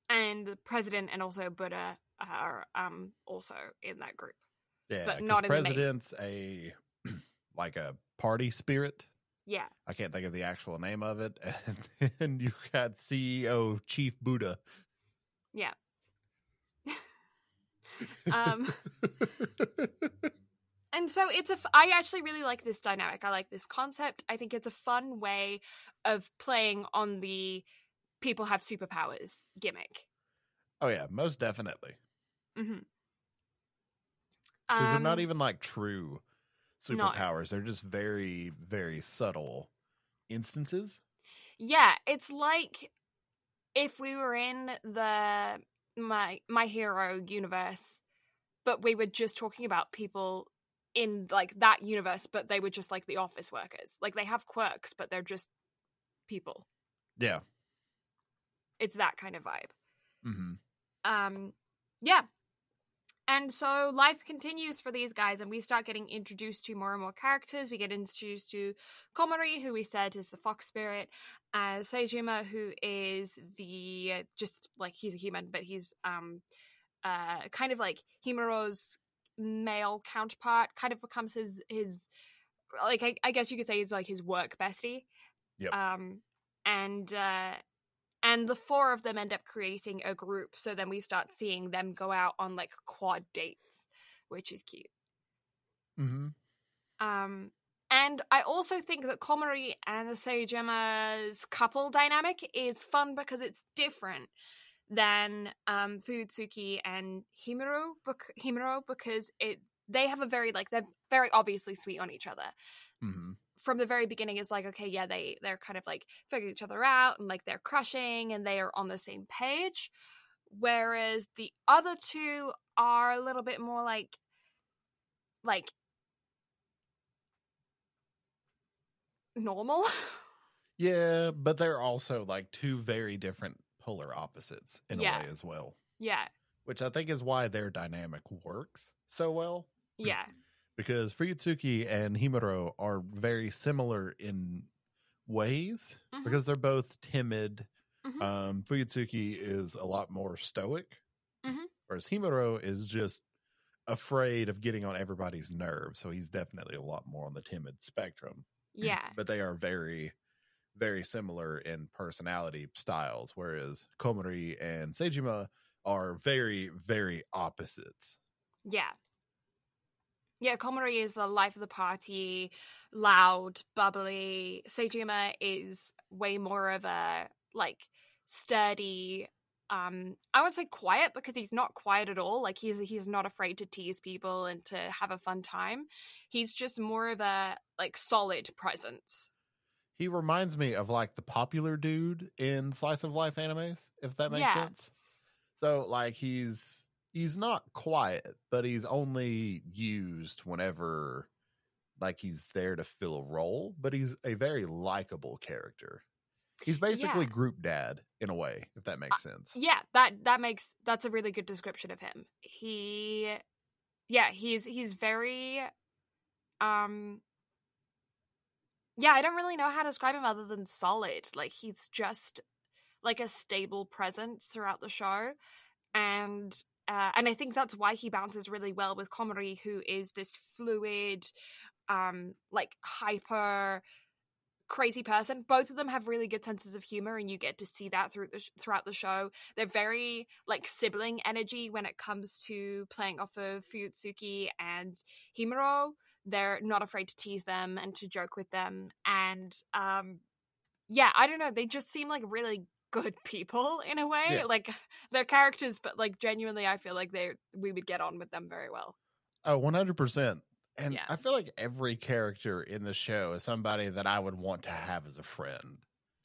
And the president and also Buddha are um, also in that group. Yeah, but not in the main. president's a [CLEARS THROAT] like a party spirit. Yeah. I can't think of the actual name of it. [LAUGHS] And then you got CEO Chief Buddha. Yeah. [LAUGHS] Um, and so it's a. F- I actually really like this dynamic. I like this concept. I think it's a fun way of playing on the people have superpowers gimmick. oh yeah, most definitely. Mm-hmm. Because they're Um, not even like true. Superpowers. They're just very, very subtle instances. Yeah, it's like if we were in the my my hero universe, but we were just talking about people in like that universe, but they were just like the office workers. Like they have quirks, but they're just people. Yeah. It's that kind of vibe. Mm-hmm. Um yeah. And so life continues for these guys, and we start getting introduced to more and more characters. We get introduced to Komori, who we said is the fox spirit, uh, Seijima, who is the just like he's a human, but he's um uh kind of like Himuro's male counterpart, kind of becomes his his like I, I guess you could say he's like his work bestie. Yep. Um and uh and the four of them end up creating a group so then we start seeing them go out on like quad dates which is cute. Hmm um And I also think that Komori and the Seijima's couple dynamic is fun because it's different than um, Fuyutsuki and Himuro, Himuro because it they have a very like they're very obviously sweet on each other. hmm From the very beginning, it's like okay, yeah, they they're kind of like figuring each other out and like they're crushing and they are on the same page. Whereas the other two are a little bit more like like normal. [LAUGHS] Yeah, but they're also like two very different polar opposites in Yeah. a way as well, yeah, which I think is why their dynamic works so well. yeah, Because Fuyutsuki and Himuro are very similar in ways Mhm. because they're both timid. Mhm. Um, Fuyutsuki is a lot more stoic, Mhm. whereas Himuro is just afraid of getting on everybody's nerves. So he's definitely a lot more on the timid spectrum. yeah, [CLEARS THROAT] but they are very very similar in personality styles whereas komori and sejima are very very opposites yeah. Yeah, Komori is the life of the party, loud, bubbly. Seijima is way more of a like sturdy um I would say quiet because he's not quiet at all. Like he's he's not afraid to tease people and to have a fun time. He's just more of a like solid presence. he reminds me of like the popular dude in slice of life animes if that makes Yeah. sense so like he's he's not quiet but he's only used whenever like he's there to fill a role but he's a very likable character he's basically Yeah. group dad in a way if that makes sense Yeah, that that makes that's a really good description of him. He yeah, he's he's very um yeah, I don't really know how to describe him other than solid. Like he's just like a stable presence throughout the show. And uh, and I think that's why he bounces really well with Komori, who is this fluid, um, like hyper crazy person. Both of them have really good senses of humor, and you get to see that through the sh- throughout the show. They're very like sibling energy when it comes to playing off of Fuyutsuki and Himuro. They're not afraid to tease them and to joke with them, and um, yeah, I don't know. They just seem like really good people in a way. Yeah. Like they're characters, but like genuinely, I feel like they we would get on with them very well. Oh, 100%. And Yeah. I feel like every character in the show is somebody that I would want to have as a friend.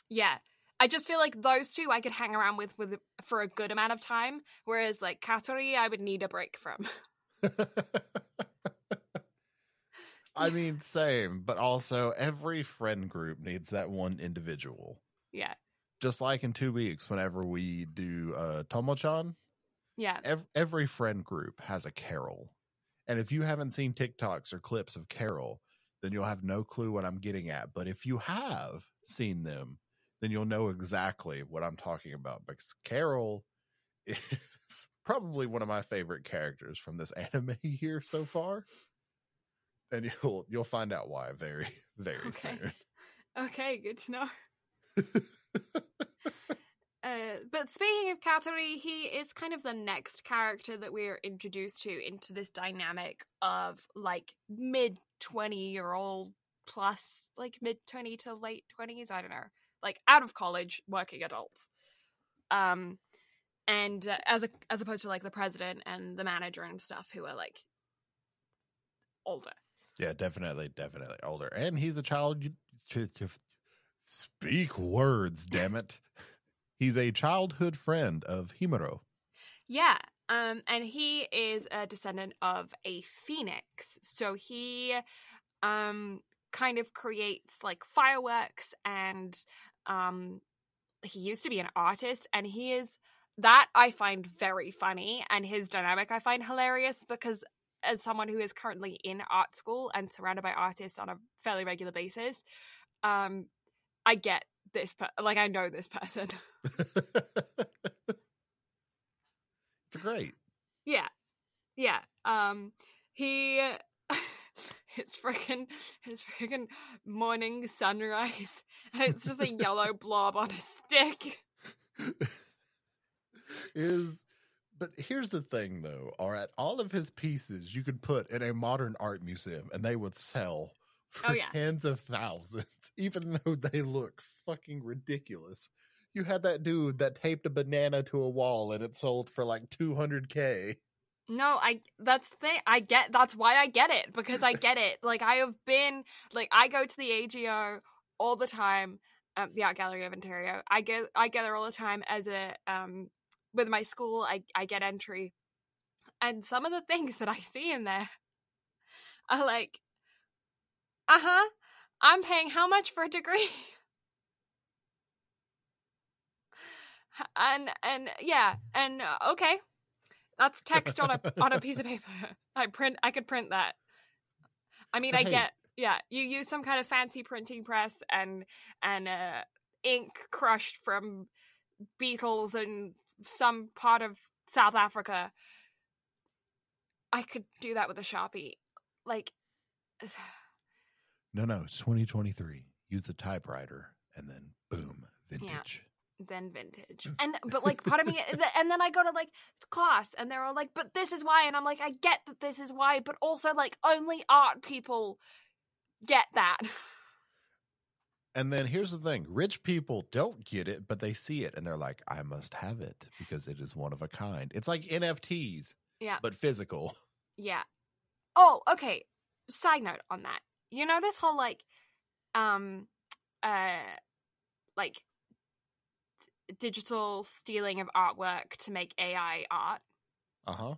Yeah. I just feel like those two I could hang around with with for a good amount of time, whereas like Katori I would need a break from. [LAUGHS] I mean, same, but also every friend group needs that one individual. yeah. Just like in two weeks, whenever we do uh, Tomo-chan, Yeah. ev- every friend group has a Carol. And if you haven't seen TikToks or clips of Carol, then you'll have no clue what I'm getting at. But if you have seen them, then you'll know exactly what I'm talking about because Carol [LAUGHS] is probably one of my favorite characters from this [LAUGHS] anime here so far. And you'll you'll find out why very very Okay. soon. [LAUGHS] Okay, good to know. Uh, but speaking of Katori, he is kind of the next character that we're introduced to into this dynamic of like mid 20 year old plus like mid 20 to late 20s, I don't know, like out of college working adults. Um and uh, as a as opposed to like the president and the manager and stuff who are like older. Yeah, definitely, definitely older. And he's a child. Speak words, damn it. He's a childhood friend of Himuro. Yeah. Um, and he is a descendant of a phoenix. So he um kind of creates like fireworks and um he used to be an artist and he is that I find very funny and his dynamic I find hilarious because as someone who is currently in art school and surrounded by artists on a fairly regular basis, um I get this per- like I know this person. [LAUGHS] it's great. Yeah. Yeah. Um he [LAUGHS] his freaking his freaking morning sunrise and it's just a yellow [LAUGHS] blob on a stick. Is but here's the thing though, all right, all of his pieces you could put in a modern art museum and they would sell for Oh, yeah. tens of thousands, [LAUGHS] even though they look fucking ridiculous. You had that dude that taped a banana to a wall and it sold for like 200k. No, I that's the thing. I get that's why I get it because I get it. Like I have been like I go to the AGO all the time, um, the Art Gallery of Ontario. I get I get there all the time as a um with my school. I I get entry, and some of the things that I see in there are like, uh huh. I'm paying how much for a degree? and and yeah, and uh, okay, that's text on a on a piece of paper. [LAUGHS] I print. I could print that. I mean, I hey- get. Yeah, you use some kind of fancy printing press and and uh, ink crushed from beetles in some part of South Africa. I could do that with a sharpie. Like, [SIGHS] No, no, it's 2023. Use the typewriter and then boom, vintage. then vintage and but like part of me and then i go to like class and they're all like but this is why and i'm like i get that this is why but also like only art people get that And then here's the thing rich people don't get it, but they see it and they're like, I must have it because it is one of a kind. It's like NFTs, yeah but physical. yeah oh okay side note on that you know this whole like um uh like d- digital stealing of artwork to make ai art? Uh huh.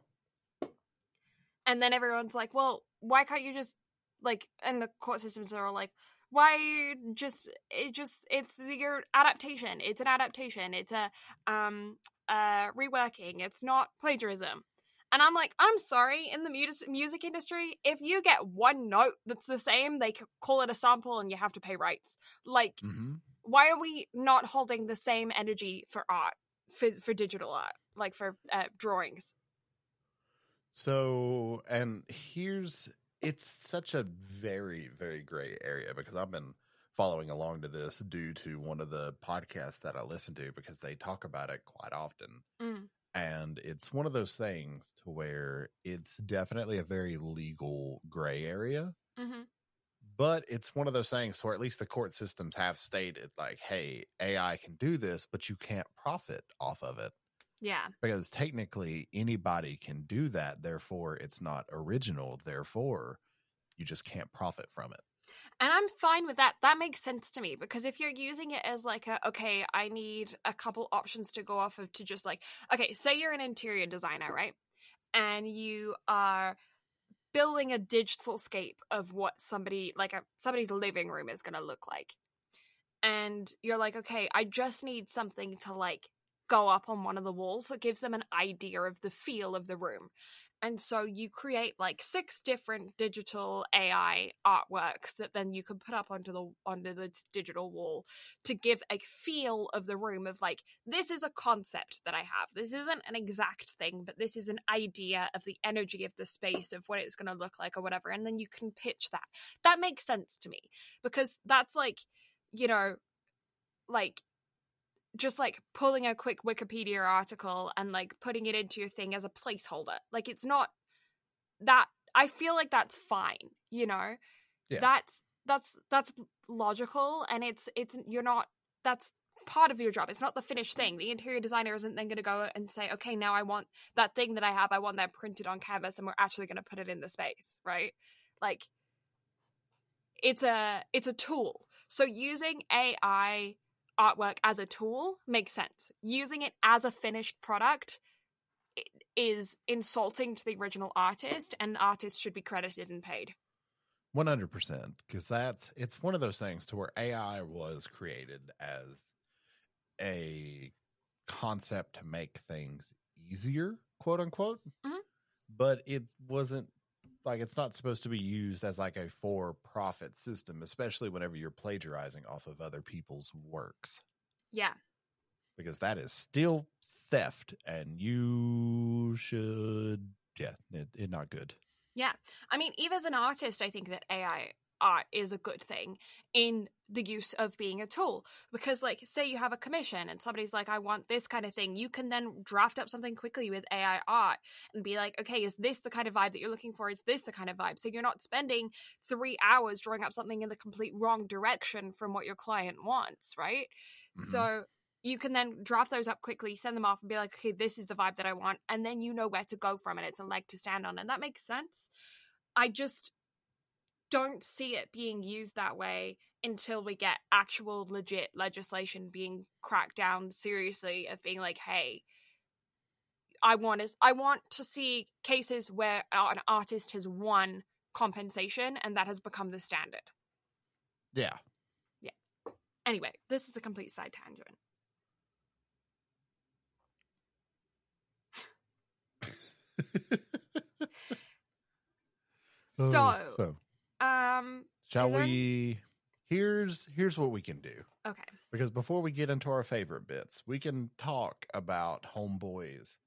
and then everyone's like well why can't you just like and the court systems are all like why just it just it's your adaptation. It's an adaptation. It's a um uh reworking. It's not plagiarism and i'm like i'm sorry in the music music industry if you get one note that's the same they call it a sample and you have to pay rights like hmm why are we not holding the same energy for art for, for digital art like for uh, drawings So, and here's it's such a very, very gray area because I've been following along to this due to one of the podcasts that I listen to because they talk about it quite often. Mm. And it's one of those things to where it's definitely a very legal gray area. hmm But it's one of those things where at least the court systems have stated, like, hey, AI can do this, but you can't profit off of it yeah because technically anybody can do that. Therefore, it's not original. Therefore, you just can't profit from it. And I'm fine with that. That makes sense to me because if you're using it as like a okay, I need a couple options to go off of to just like okay, say you're an interior designer, right? And you are building a digital scape of what somebody like a somebody's living room is going to look like. And you're like, okay, I just need something to like go up on one of the walls that gives them an idea of the feel of the room. And so you create like six different digital AI artworks that then you can put up onto the onto the digital wall to give a feel of the room of like this is a concept that I have. This isn't an exact thing, but this is an idea of the energy of the space of what it's going to look like or whatever. And then you can pitch that. That makes sense to me because that's like, you know, like just like pulling a quick Wikipedia article and like putting it into your thing as a placeholder. Like it's not that I feel like that's fine, you know? Yeah. That's that's that's logical and it's it's you're not that's part of your job. It's not the finished thing. The interior designer isn't then going to go and say, "Okay, now I want that thing that I have. I want that printed on canvas and we're actually going to put it in the space." Right? Like it's a it's a tool. So using AI artwork as a tool makes sense. Using it as a finished product is insulting to the original artist, and artists should be credited and paid. One hundred percent, because that's it's one of those things to where AI was created as a concept to make things easier, quote unquote. Mhm. But it wasn't like it's not supposed to be used as like a for profit system, especially whenever you're plagiarizing off of other people's works, Yeah, because that is still theft, and you should, yeah, it, it not good. yeah. I mean, even as an artist, I think that AI art is a good thing in the use of being a tool. Because like say you have a commission and somebody's like i want this kind of thing you can then draft up something quickly with ai art and be like okay is this the kind of vibe that you're looking for? Is this the kind of vibe? So you're not spending three hours drawing up something in the complete wrong direction from what your client wants right? Mm-hmm. so you can then draft those up quickly send them off and be like okay this is the vibe that i want and then you know where to go from and it's a leg to stand on and that makes sense. I just don't see it being used that way until we get actual legit legislation being cracked down seriously of being like hey i want to i want to see cases where an artist has won compensation and that has become the standard. Yeah. Yeah. Anyway this is a complete side tangent. [LAUGHS] So, so um shall we here's here's what we can do. Okay. Because before we get into our favorite bits, we can talk about Homeboy's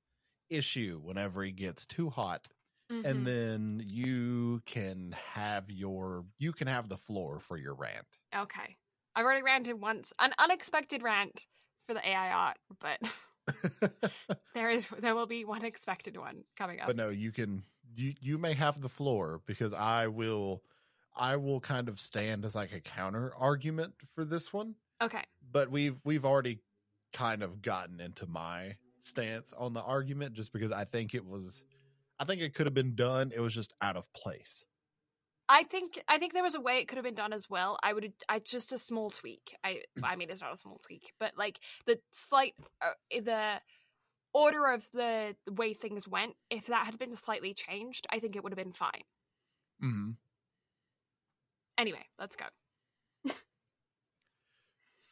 issue whenever he gets too hot. Mm-hmm. And then you can have your you can have the floor for your rant. Okay. I've already ranted once. An unexpected rant for the AI art, but [LAUGHS] there is there will be one expected one coming up. But no, you can you you may have the floor because I will I will kind of stand as like a counter argument for this one. Okay. But we've we've already kind of gotten into my stance on the argument just because I think it was I think it could have been done. It was just out of place. I think I think there was a way it could have been done as well. I would I just a small tweak. I [CLEARS THROAT] I mean it's not a small tweak, but like the slight uh, the order of the, way things went, if that had been slightly changed, I think it would have been fine. hmm Anyway, let's go. [LAUGHS]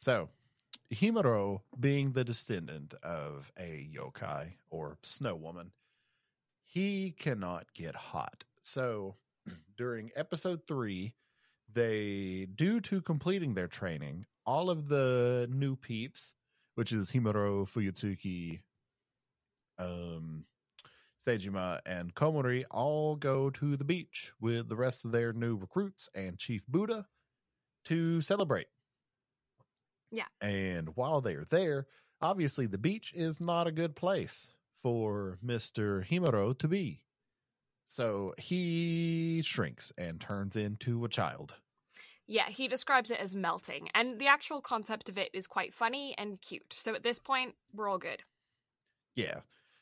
so, Himuro, being the descendant of a yokai or snow woman, he cannot get hot. So, [CLEARS THROAT] during episode three, they, due to completing their training, all of the new peeps, which is Himuro, Fuyutsuki, um, Sejima, and Komori all go to the beach with the rest of their new recruits and Chief Buddha to celebrate. Yeah. And while they are there, obviously the beach is not a good place for Mr. Himuro to be. So he shrinks and turns into a child. Yeah, he describes it as melting, and the actual concept of it is quite funny and cute. So at this point, we're all good. Yeah.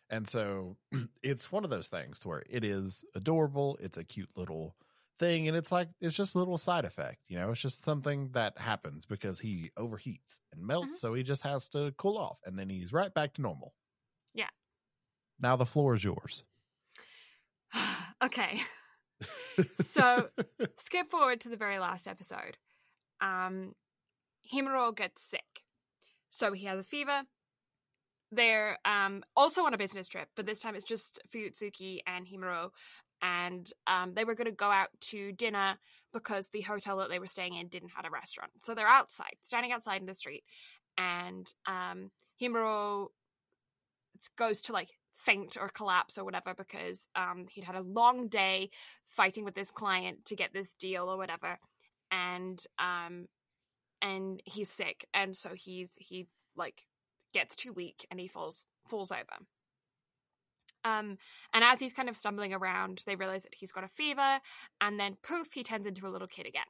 And so [CLEARS THROAT] it's one of those things where it is adorable. It's a cute little thing. And it's like, it's just a little side effect. You know, it's just something that happens because he overheats and melts. Mm-hmm. So he just has to cool off and then he's right back to normal. Yeah. Now the floor is yours. [SIGHS] okay. [LAUGHS] so skip forward to the very last episode. Um, Himuro gets sick. So he has a fever, they're um, also on a business trip, but this time it's just Fuyutsuki and Himuro. And um, they were going to go out to dinner because the hotel that they were staying in didn't have a restaurant. So they're outside, standing outside in the street. And um, Himuro goes to like faint or collapse or whatever because um, he'd had a long day fighting with this client to get this deal or whatever. And um, and he's sick. And so he's, he like gets too weak and he falls falls over. Um, and as he's kind of stumbling around, they realize that he's got a fever, and then poof, he turns into a little kid again.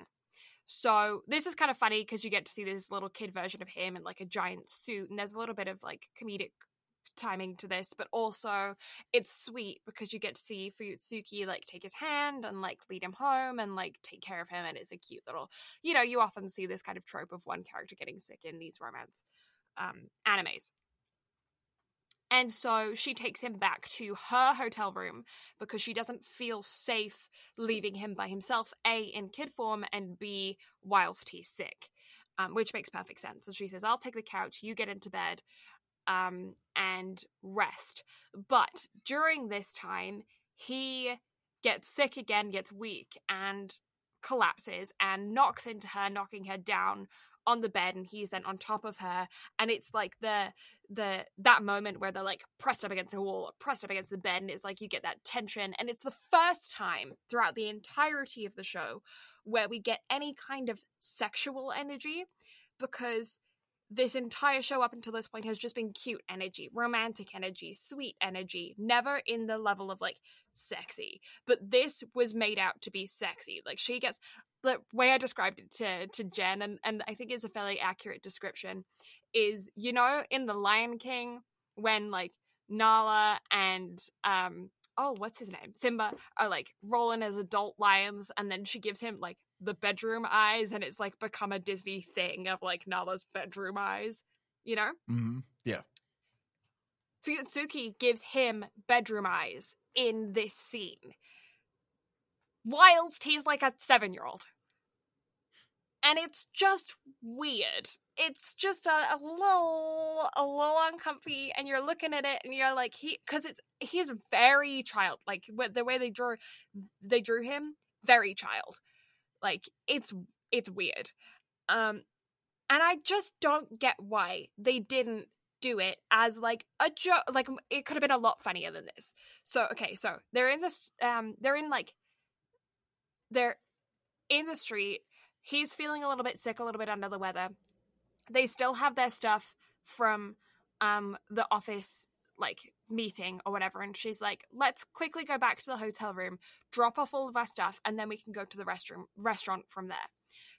So this is kind of funny because you get to see this little kid version of him in like a giant suit, and there's a little bit of like comedic timing to this, but also it's sweet because you get to see Fuyutsuki like take his hand and like lead him home and like take care of him, and it's a cute little, you know, you often see this kind of trope of one character getting sick in these romance um, animes. And so she takes him back to her hotel room because she doesn't feel safe leaving him by himself, A, in kid form, and B, whilst he's sick, um, which makes perfect sense. And she says, I'll take the couch, you get into bed um, and rest. But during this time, he gets sick again, gets weak, and collapses and knocks into her, knocking her down on the bed and he's then on top of her and it's like the the that moment where they're like pressed up against the wall pressed up against the bed and it's like you get that tension and it's the first time throughout the entirety of the show where we get any kind of sexual energy because this entire show up until this point has just been cute energy, romantic energy, sweet energy, never in the level of like sexy. But this was made out to be sexy. Like she gets the way I described it to to Jen, and, and I think it's a fairly accurate description, is you know in the Lion King when like Nala and um oh what's his name Simba are like rolling as adult lions, and then she gives him like the bedroom eyes, and it's like become a Disney thing of like Nala's bedroom eyes, you know? Mm-hmm. Yeah. Fuyutsuki gives him bedroom eyes in this scene. Whilst he's like a seven year old. And it's just weird. It's just a, a little a little uncomfy, and you're looking at it, and you're like, he because it's he's very child like the way they drew they drew him very child like it's it's weird. Um and I just don't get why they didn't do it as like a joke like it could have been a lot funnier than this. So okay, so they're in this um they're in like they're in the street. He's feeling a little bit sick, a little bit under the weather. They still have their stuff from um the office like meeting or whatever and she's like let's quickly go back to the hotel room drop off all of our stuff and then we can go to the restroom restaurant from there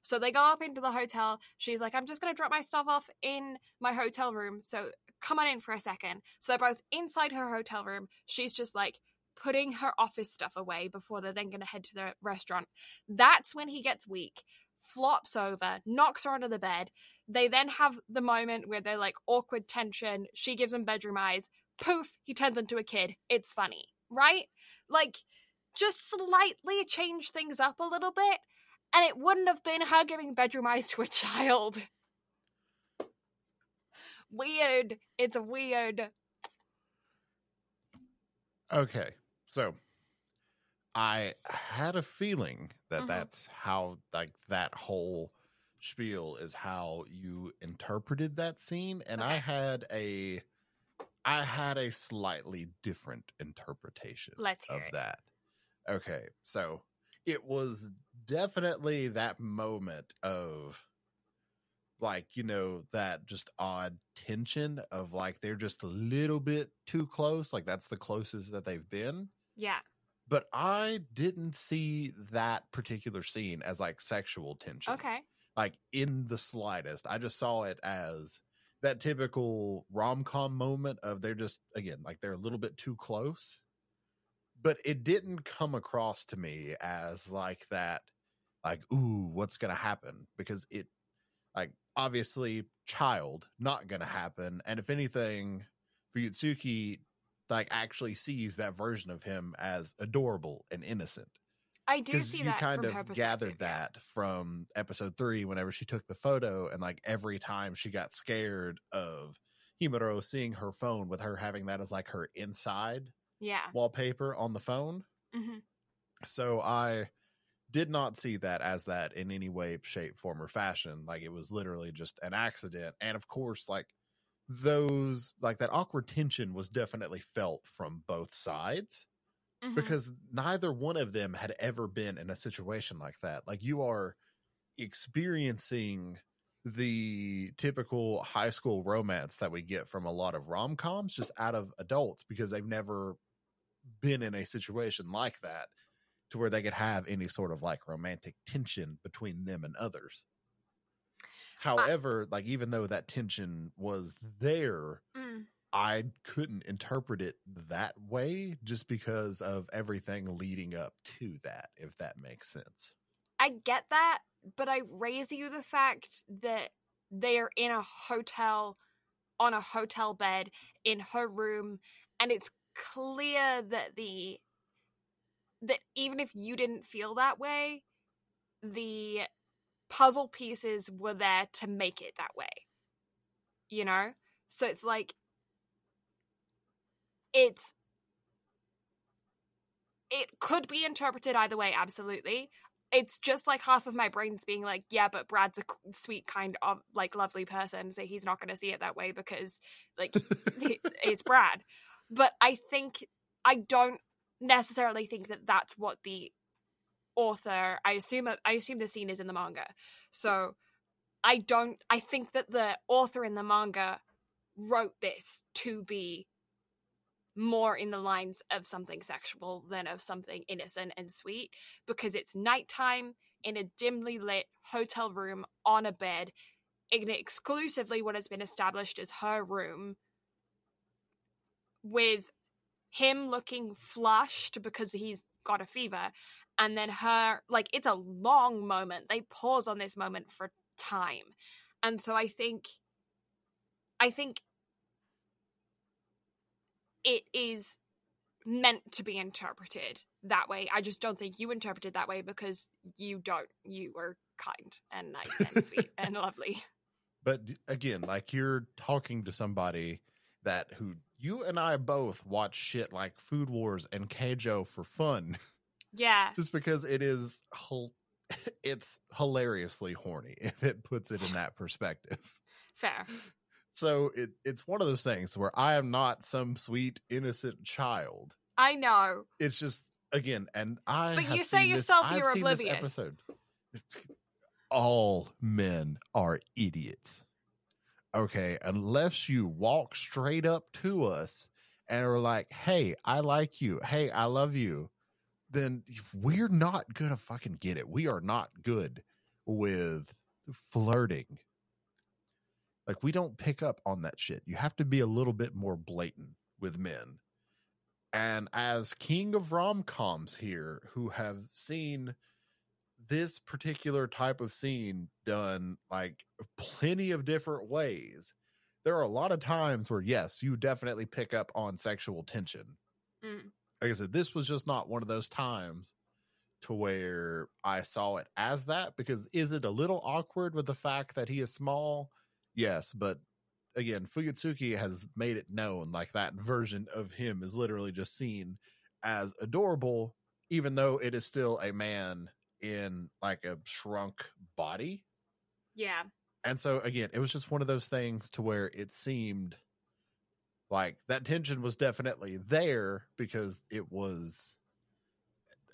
so they go up into the hotel. She's like i'm just going to drop my stuff off in my hotel room so come on in for a second. So they're both inside her hotel room. She's just like putting her office stuff away before they're then going to head to the restaurant. That's when he gets weak flops over knocks her under the bed. They then have the moment where they're like awkward tension. She gives him bedroom eyes. Poof, he turns into a kid. It's funny, right? Like, just slightly change things up a little bit, and it wouldn't have been her giving bedroom eyes to a child. Weird. It's weird. Okay, so I had a feeling that mm-hmm. that's how, like, that whole spiel is how you interpreted that scene, and okay. I had a I had a slightly different interpretation Let's of that. Okay, so it was definitely that moment of like you know that just odd tension of like they're just a little bit too close like that's the closest that they've been. Yeah. But i didn't see that particular scene as like sexual tension okay. like in the slightest. I just saw it as that typical rom-com moment of they're just again like they're a little bit too close. But it didn't come across to me as like that like ooh what's gonna happen because it like obviously child not gonna happen and if anything Fuyutsuki like actually sees that version of him as adorable and innocent I do see you that. kind of gathered that from episode three, whenever she took the photo, and like every time she got scared of Himuro seeing her phone with her having that as like her inside yeah wallpaper on the phone. Mm-hmm. So I did not see that as that in any way, shape, form, or fashion. Like it was literally just an accident, and of course, like those like that awkward tension was definitely felt from both sides mm-hmm. because neither one of them had ever been in a situation like that. Like you are experiencing the typical high school romance that we get from a lot of rom coms just out of adults because they've never been in a situation like that to where they could have any sort of like romantic tension between them and others. However, I, like even though that tension was there, mm. I couldn't interpret it that way just because of everything leading up to that, if that makes sense. I get that, but I raise you the fact that they are in a hotel on a hotel bed in her room and it's clear that the that even if you didn't feel that way the puzzle pieces were there to make it that way you know so it's like it's it could be interpreted either way absolutely it's just like half of my brain's being like, yeah, but Brad's a sweet, kind of like lovely person, so he's not going to see it that way because like [LAUGHS] it's Brad. But I think I don't necessarily think that that's what the author. I assume uh, I assume the scene is in the manga, so I don't. I think that the author in the manga wrote this to be more in the lines of something sexual than of something innocent and sweet because it's nighttime in a dimly lit hotel room on a bed in exclusively what has been established as her room with him looking flushed because he's got a fever and then her like it's a long moment. They pause on this moment for time. And so i think i think it is meant to be interpreted that way. I just don't think you interpreted that way because you don't you were kind and nice and sweet [LAUGHS] and lovely. But again, like you're talking to somebody that who you and I both watch shit like Food Wars and Keijo for fun, yeah [LAUGHS] just because it is [LAUGHS] it's hilariously horny [LAUGHS] if it puts it in that perspective. fair So it it's one of those things where I am not some sweet innocent child. i know It's just again, and I. But you say this- yourself I've you're this oblivious. episode. All men are idiots. Okay, unless you walk straight up to us and are like, "Hey, I like you. Hey, I love you," then we're not gonna fucking get it. We are not good with flirting. Like we don't pick up on that shit. You have to be a little bit more blatant with men. And as king of rom-coms here who have seen this particular type of scene done like [LAUGHS] plenty of different ways, there are a lot of times where yes, you definitely pick up on sexual tension. Mm. Like I said, this was just not one of those times to where I saw it as that because is it a little awkward with the fact that he is small? Yes, but again, Fuyutsuki has made it known like that version of him is literally just seen as adorable, even though it is still a man in like a shrunk body. yeah. And so again, it was just one of those things to where it seemed like that tension was definitely there because it was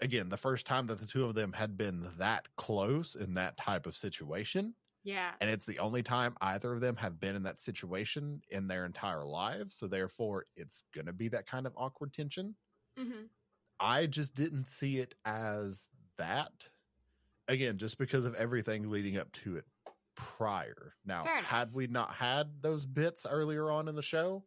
again the first time that the two of them had been that close in that type of situation. Yeah. And it's the only time either of them have been in that situation in their entire lives. So therefore it's going to be that kind of awkward tension. Hmm I just didn't see it as that. Again, just because of everything leading up to it prior. Now, had we not had those bits earlier on in the show,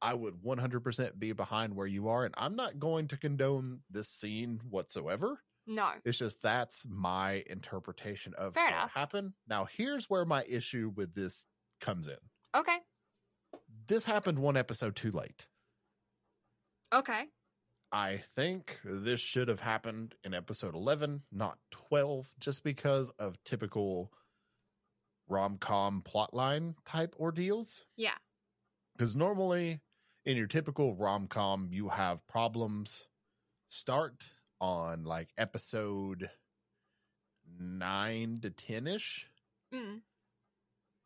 I would 100% be behind where you are. And I'm not going to condone this scene whatsoever. no It's just that's my interpretation of Fair how enough. happened. Now, here's where my issue with this comes in. okay This happened one episode too late. okay I think this should have happened in episode 11, not 12, just because of typical rom com plotline type ordeals. yeah Because normally in your typical rom com, you have problems start on like episode 9 to 10 ish. mm.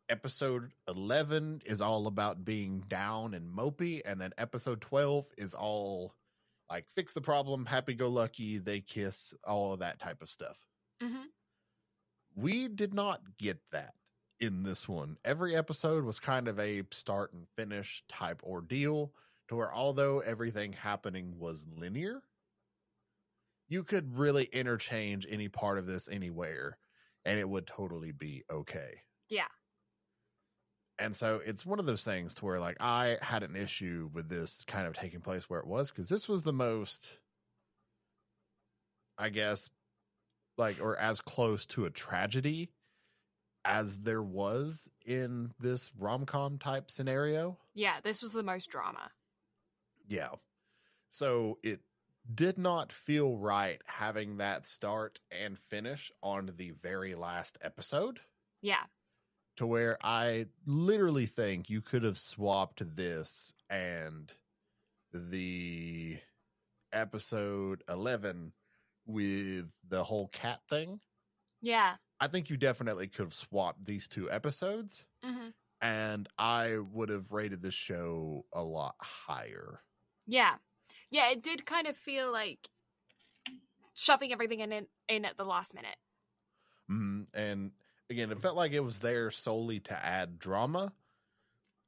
Episode 11 is all about being down and mopey, and then episode 12 is all like fix the problem, happy go lucky, they kiss, all of that type of stuff. hmm We did not get that in this one. Every episode was kind of a start and finish type ordeal to where although everything happening was linear, you could really interchange any part of this anywhere and it would totally be okay. Yeah. And so it's one of those things to where like I had an issue with this kind of taking place where it was because this was the most I guess like or as close to a tragedy as there was in this rom-com type scenario. yeah this was the most drama Yeah. So it did not feel right having that start and finish on the very last episode yeah to where I literally think you could have swapped this and the episode 11 with the whole cat thing. Yeah. I think you definitely could have swapped these two episodes, hmm and I would have rated the show a lot higher. Yeah. Yeah, it did kind of feel like shoving everything in in, in at the last minute. Mhm. And again, it felt like it was there solely to add drama.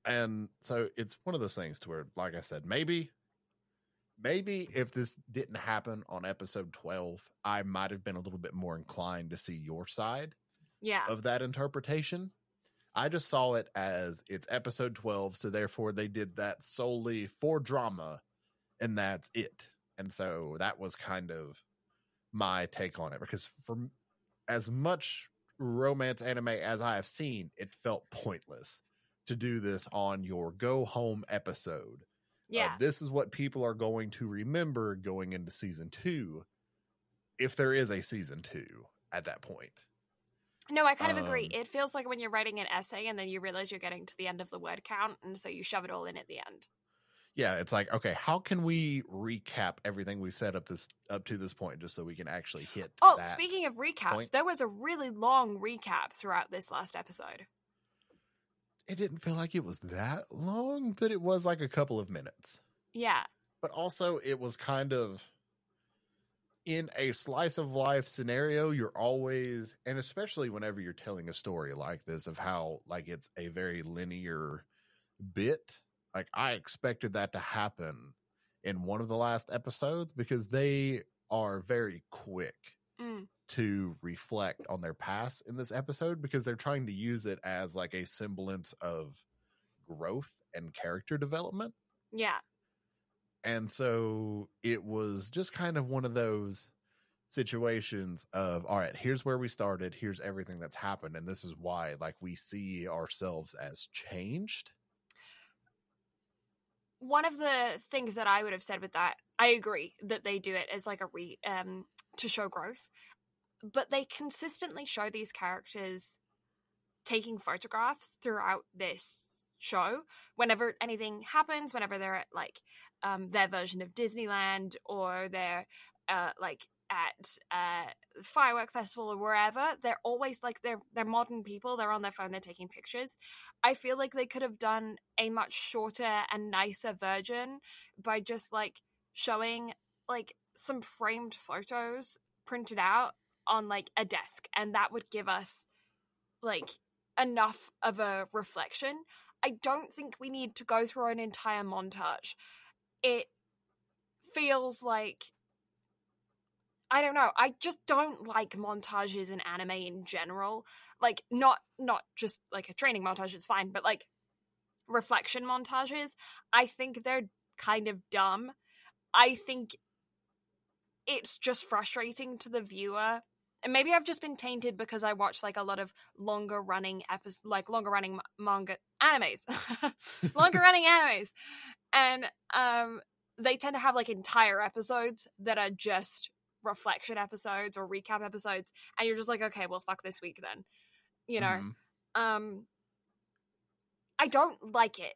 And so it's one of those things to where, like I said, maybe, maybe if this didn't happen on episode 12, I might have been a little bit more inclined to see your side Yeah. of that interpretation. I just saw it as it's episode 12, so therefore they did that solely for drama, and that's it. And so that was kind of my take on it because for as much romance anime as I have seen, it felt pointless to do this on your go home episode. Yeah. this is what people are going to remember going into season two, if there is a season two at that point. No, I kind of agree. Um, It feels like when you're writing an essay and then you realize you're getting to the end of the word count, and so you shove it all in at the end. Yeah it's like okay how can we recap everything we've said up this up to this point just so we can actually hit Oh, speaking of recaps, point. there was a really long recap throughout this last episode. it didn't feel like it was that long but it was like a couple of minutes Yeah. but also it was kind of in a slice of life scenario you're always and especially whenever you're telling a story like this of how like it's a very linear bit like i expected that to happen in one of the last episodes because they are very quick Mm. to reflect on their past in this episode because they're trying to use it as like a semblance of growth and character development Yeah. and so it was just kind of one of those situations of all right here's where we started here's everything that's happened and this is why like we see ourselves as changed One of the things that I would have said with that, I agree that they do it as like a re um to show growth, but they consistently show these characters taking photographs throughout this show whenever anything happens whenever they're at like um their version of disneyland or they're uh like at uh firework festival or wherever they're always like they're they're modern people they're on their phone they're taking pictures. I feel like they could have done a much shorter and nicer version by just like showing like some framed photos printed out on like a desk and that would give us like enough of a reflection. I don't think we need to go through an entire montage. It feels like I don't know. I just don't like montages in anime in general. Like not not just like a training montage is fine, but like reflection montages, I think they're kind of dumb. I think it's just frustrating to the viewer. And maybe I've just been tainted because I watch like a lot of longer running episodes, like longer running ma- manga animes, [LAUGHS] longer running animes, and um, they tend to have like entire episodes that are just reflection episodes or recap episodes and you're just like okay well fuck this week then you know? Mhm. um i don't like it.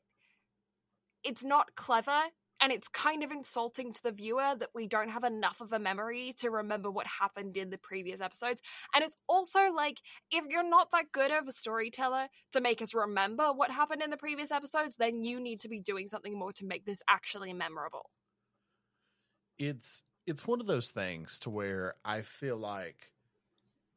It's not clever and it's kind of insulting to the viewer that we don't have enough of a memory to remember what happened in the previous episodes. And it's also like if you're not that good of a storyteller to make us remember what happened in the previous episodes then you need to be doing something more to make this actually memorable. It's it's one of those things to where I feel like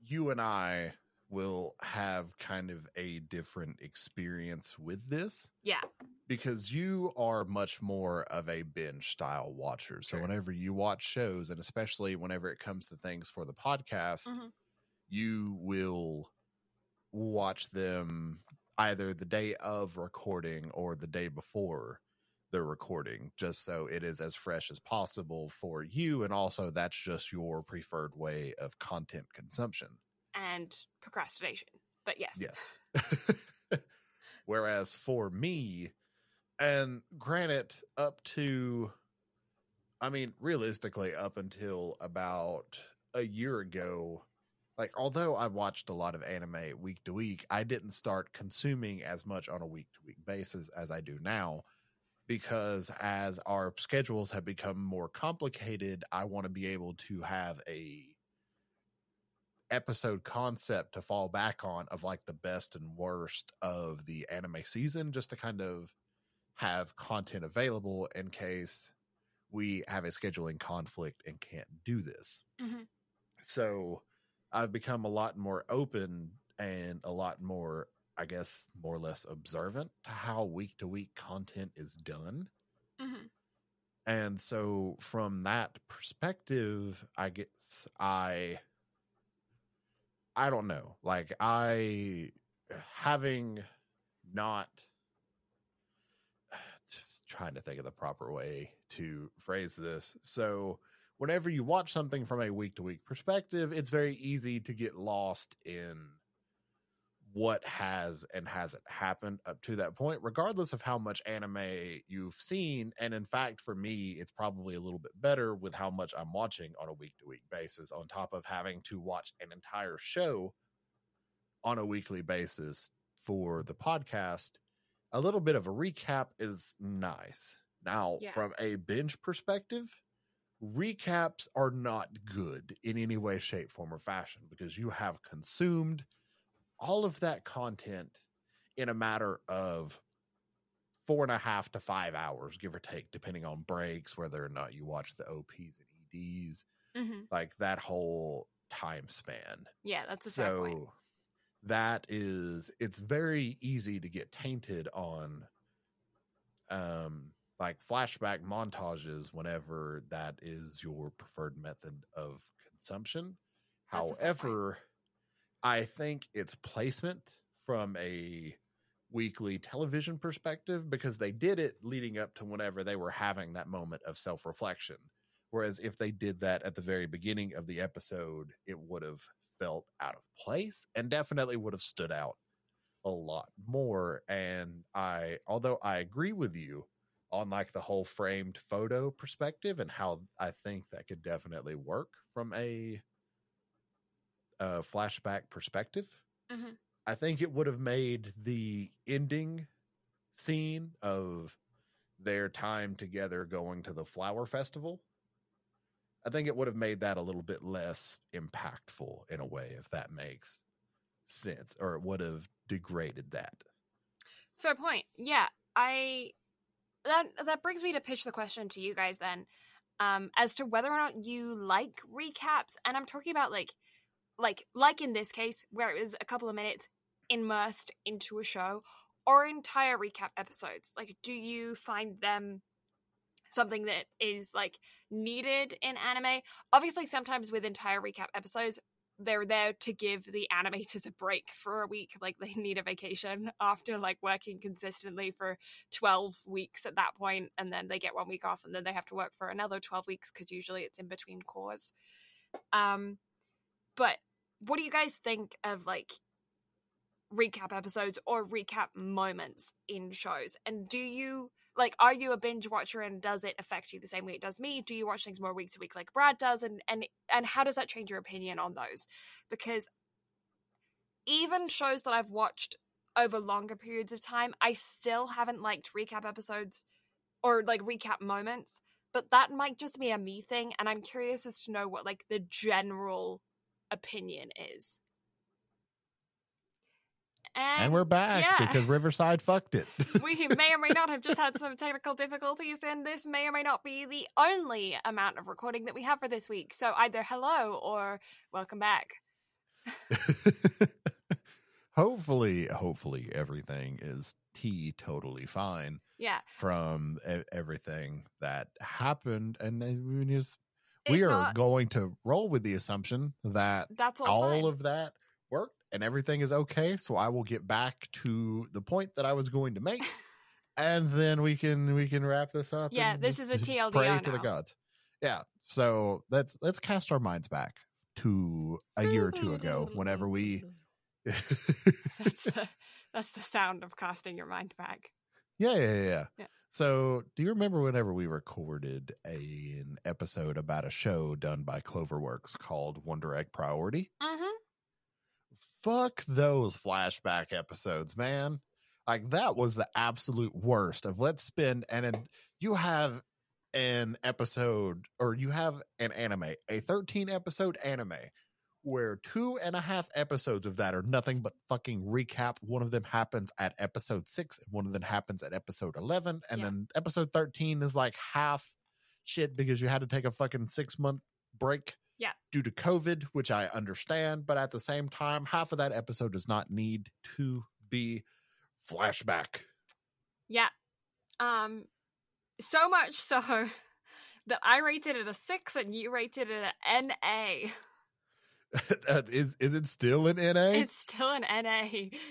you and I will have kind of a different experience with this yeah because you are much more of a binge style watcher. So Sure. whenever you watch shows and especially whenever it comes to things for the podcast, Mhm. you will watch them either the day of recording or the day before the recording just so it is as fresh as possible for you and also that's just your preferred way of content consumption. And procrastination but yes. Yes. [LAUGHS] Whereas for me and granted up to i mean realistically up until about a year ago like although i watched a lot of anime week to week i didn't start consuming as much on a week to week basis as i do now because as our schedules have become more complicated, I want to be able to have a episode concept to fall back on of like the best and worst of the anime season just to kind of have content available in case we have a scheduling conflict and can't do this. Mhm. So I've become a lot more open and a lot more, I guess, more or less observant to how week to week content is done. hmm And so from that perspective, I guess I I don't know. Like I having not [SIGHS] trying to think of the proper way to phrase this. So whenever you watch something from a week to week perspective, it's very easy to get lost in what has and hasn't happened up to that point, regardless of how much anime you've seen. And in fact, for me, it's probably a little bit better with how much I'm watching on a week to week basis, on top of having to watch an entire show on a weekly basis for the podcast. A little bit of a recap is nice. Now, Yeah. from a binge perspective, recaps are not good in any way, shape, form, or fashion because you have consumed all of that content in a matter of four and a half to five hours, give or take, depending on breaks, whether or not you watch the OPs and EDs, hmm like that whole time span. Yeah, that's a So that is, it's very easy to get tainted on, um, like flashback montages whenever that is your preferred method of consumption. That's a fair point. However, I think it's placement from a weekly television perspective because they did it leading up to whenever they were having that moment of self reflection. Whereas if they did that at the very beginning of the episode, it would have felt out of place and definitely would have stood out a lot more. And I, although I agree with you on like the whole framed photo perspective and how I think that could definitely work from a, uh flashback perspective, Mhm. I think it would have made the ending scene of their time together going to the flower festival. I think it would have made that a little bit less impactful in a way, if that makes sense, or it would have degraded that. Fair point. Yeah, I that that brings me to pitch the question to you guys then, um, as to whether or not you like recaps, and I'm talking about like, like like in this case where it was a couple of minutes immersed into a show, or entire recap episodes. Like, do you find them something that is like needed in anime? Obviously, sometimes with entire recap episodes. They're there to give the animators a break for a week, like they need a vacation after like working consistently for 12 weeks at that point and then they get one week off and then they have to work for another 12 weeks because usually it's in between cours um but what do you guys think of like recap episodes or recap moments in shows? And do you like are you a binge watcher and does it affect you the same way it does me? Do you watch things more week to week like brad does? And and and how does that change your opinion on those? Because even shows that i've watched over longer periods of time i still haven't liked recap episodes or like recap moments but that might just be a me thing and i'm curious as to know what like the general opinion is and, And we're back yeah. because Riverside fucked it. [LAUGHS] we [LAUGHS] may or may not have just had some technical difficulties, and this may or may not be the only amount of recording that we have for this week. So either hello or welcome back. [LAUGHS] hopefully, hopefully everything is T totally fine Yeah. from everything that happened, and we just If we are not, going to roll with the assumption that that's all, all of that worked and everything is okay. So I will get back to the point that I was going to make, [LAUGHS] and then we can we can wrap this up. Yeah, this is a TLDR Pray to the gods. Yeah. So let's let's cast our minds back to a year or two ago, whenever we. [LAUGHS] that's the, that's the sound of casting your mind back. Yeah, yeah, yeah, yeah. So, do you remember whenever we recorded a, an episode about a show done by Cloverworks called Wonder Egg Priority? Mm-hmm. Fuck those flashback episodes, man. Like that was the absolute worst of let's spend and you have an episode or you have an anime, a 13 episode anime where two and a half episodes of that are nothing but fucking recap. One of them happens at episode six, and one of them happens at episode 11. And Yeah. then episode 13 is like half shit because you had to take a fucking six month break Yeah. due to COVID, which I understand. But at the same time, half of that episode does not need to be flashback. Yeah. Um so much so [LAUGHS] that I rated it a 6 and you rated it an NA. [LAUGHS] [LAUGHS] Is is it still an NA? It's still an NA.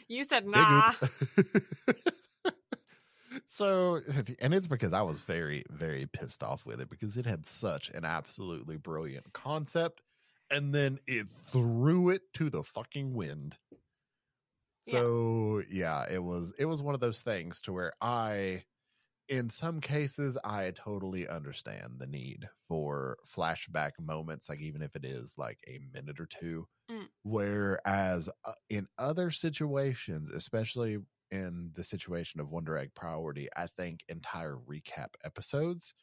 You said nah. [LAUGHS] so and it's because I was very very pissed off with it because it had such an absolutely brilliant concept and then it threw it to the fucking wind. Yeah. So yeah, it was it was one of those things to where I in some cases I totally understand the need for flashback moments like even if it is like a minute or two Mm. whereas uh, in other situations especially in the situation of Wonder Egg Priority I think entire recap episodes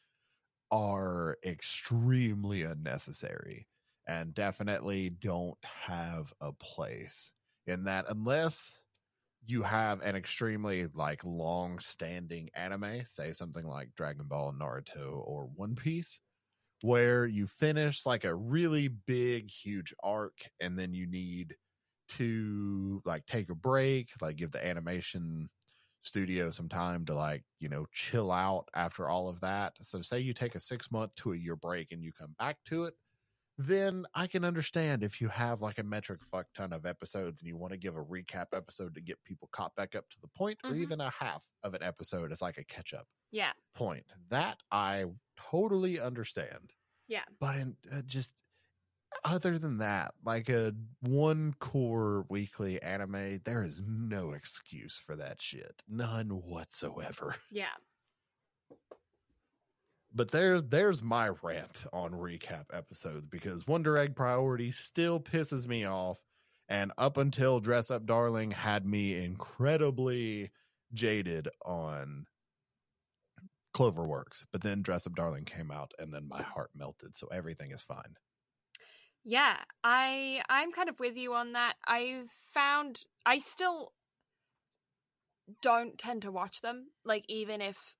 are extremely unnecessary and definitely don't have a place in that unless you have an extremely like long standing anime, say something like Dragon Ball, Naruto, or One Piece, where you finish like a really big, huge arc, and then you need to like take a break, like give the animation studio some time to like, you know, chill out after all of that. So say you take a six month to a year break and you come back to it then I can understand if you have like a metric fuck ton of episodes and you want to give a recap episode to get people caught back up to the point, or Mhm. even a half of an episode as like a catch up Yeah. point. That I totally understand. Yeah. But in uh, just other than that, like a one cour weekly anime, there is no excuse for that shit. None whatsoever. Yeah. But there's there's my rant on recap episodes because Wonder Egg Priority still pisses me off, and up until Dress Up Darling had me incredibly jaded on Cloverworks. But then Dress Up Darling came out, and then my heart melted. So everything is fine. Yeah, I I'm kind of with you on that. I've found I still don't tend to watch them. Like even if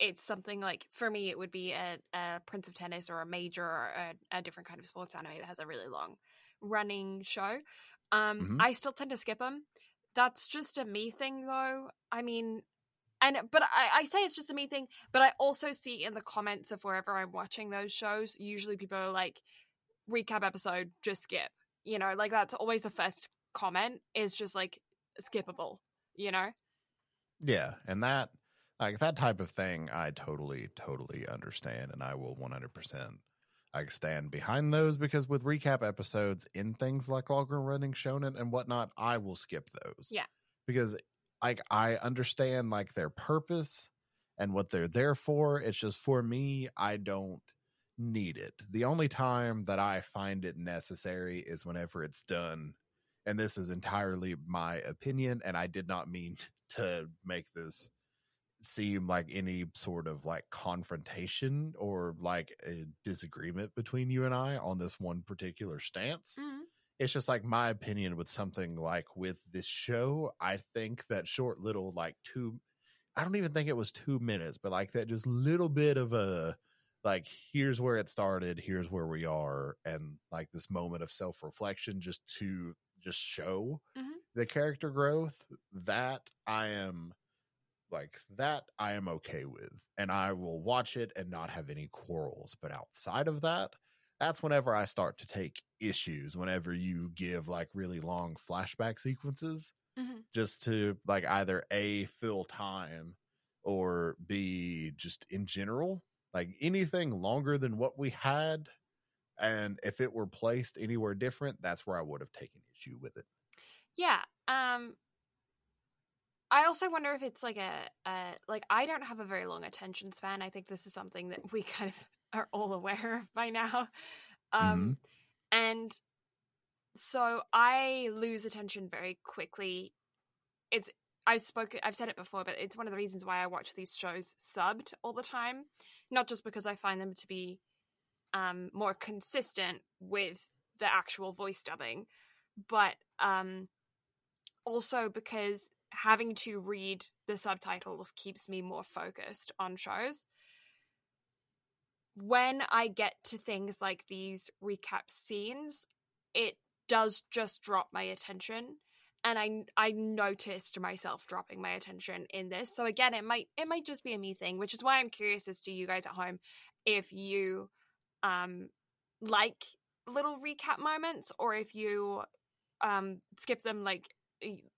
it's something like for me, it would be a, a Prince of Tennis or a major or a, a different kind of sports anime that has a really long running show. Um, Mhm. I still tend to skip them. That's just a me thing, though. I mean, and but I, I say it's just a me thing, but I also see in the comments of wherever I'm watching those shows, usually people are like, recap episode, just skip. You know, like that's always the first comment is just like skippable, you know? Yeah, and that like that type of thing, I totally, totally understand, and I will one hundred percent like stand behind those because with recap episodes in things like longer running shonen and whatnot, I will skip those. Yeah. because like I understand like their purpose and what they're there for. It's just for me, I don't need it. The only time that I find it necessary is whenever it's done. And this is entirely my opinion, and I did not mean [LAUGHS] to make this seem like any sort of like confrontation or like a disagreement between you and I on this one particular stance. Mhm. It's just like my opinion with something like with this show. I think that short little like two, I don't even think it was two minutes, but like that just little bit of a like here's where it started, here's where we are, and like this moment of self reflection just to just show Mhm. the character growth that I am like that I am okay with and I will watch it and not have any quarrels but outside of that that's whenever I start to take issues whenever you give like really long flashback sequences Mhm. just to like either a fill time or b just in general like anything longer than what we had and if it were placed anywhere different that's where I would have taken issue with it Yeah. Um I also wonder if it's like a, a like I don't have a very long attention span. I think this is something that we [LAUGHS] kind of are all aware of by now. Um and so I lose attention very quickly. It's I've spoken I've said it before, but it's one of the reasons why I watch these shows subbed all the time. Not just because I find them to be um more consistent with the actual voice dubbing, but um also because having to read the subtitles keeps me more focused on shows. When I get to things like these recap scenes, it does just drop my attention and I I noticed myself dropping my attention in this. So again, it might it might just be a me thing, which is why I'm curious as to you guys at home if you um like little recap moments or if you um skip them like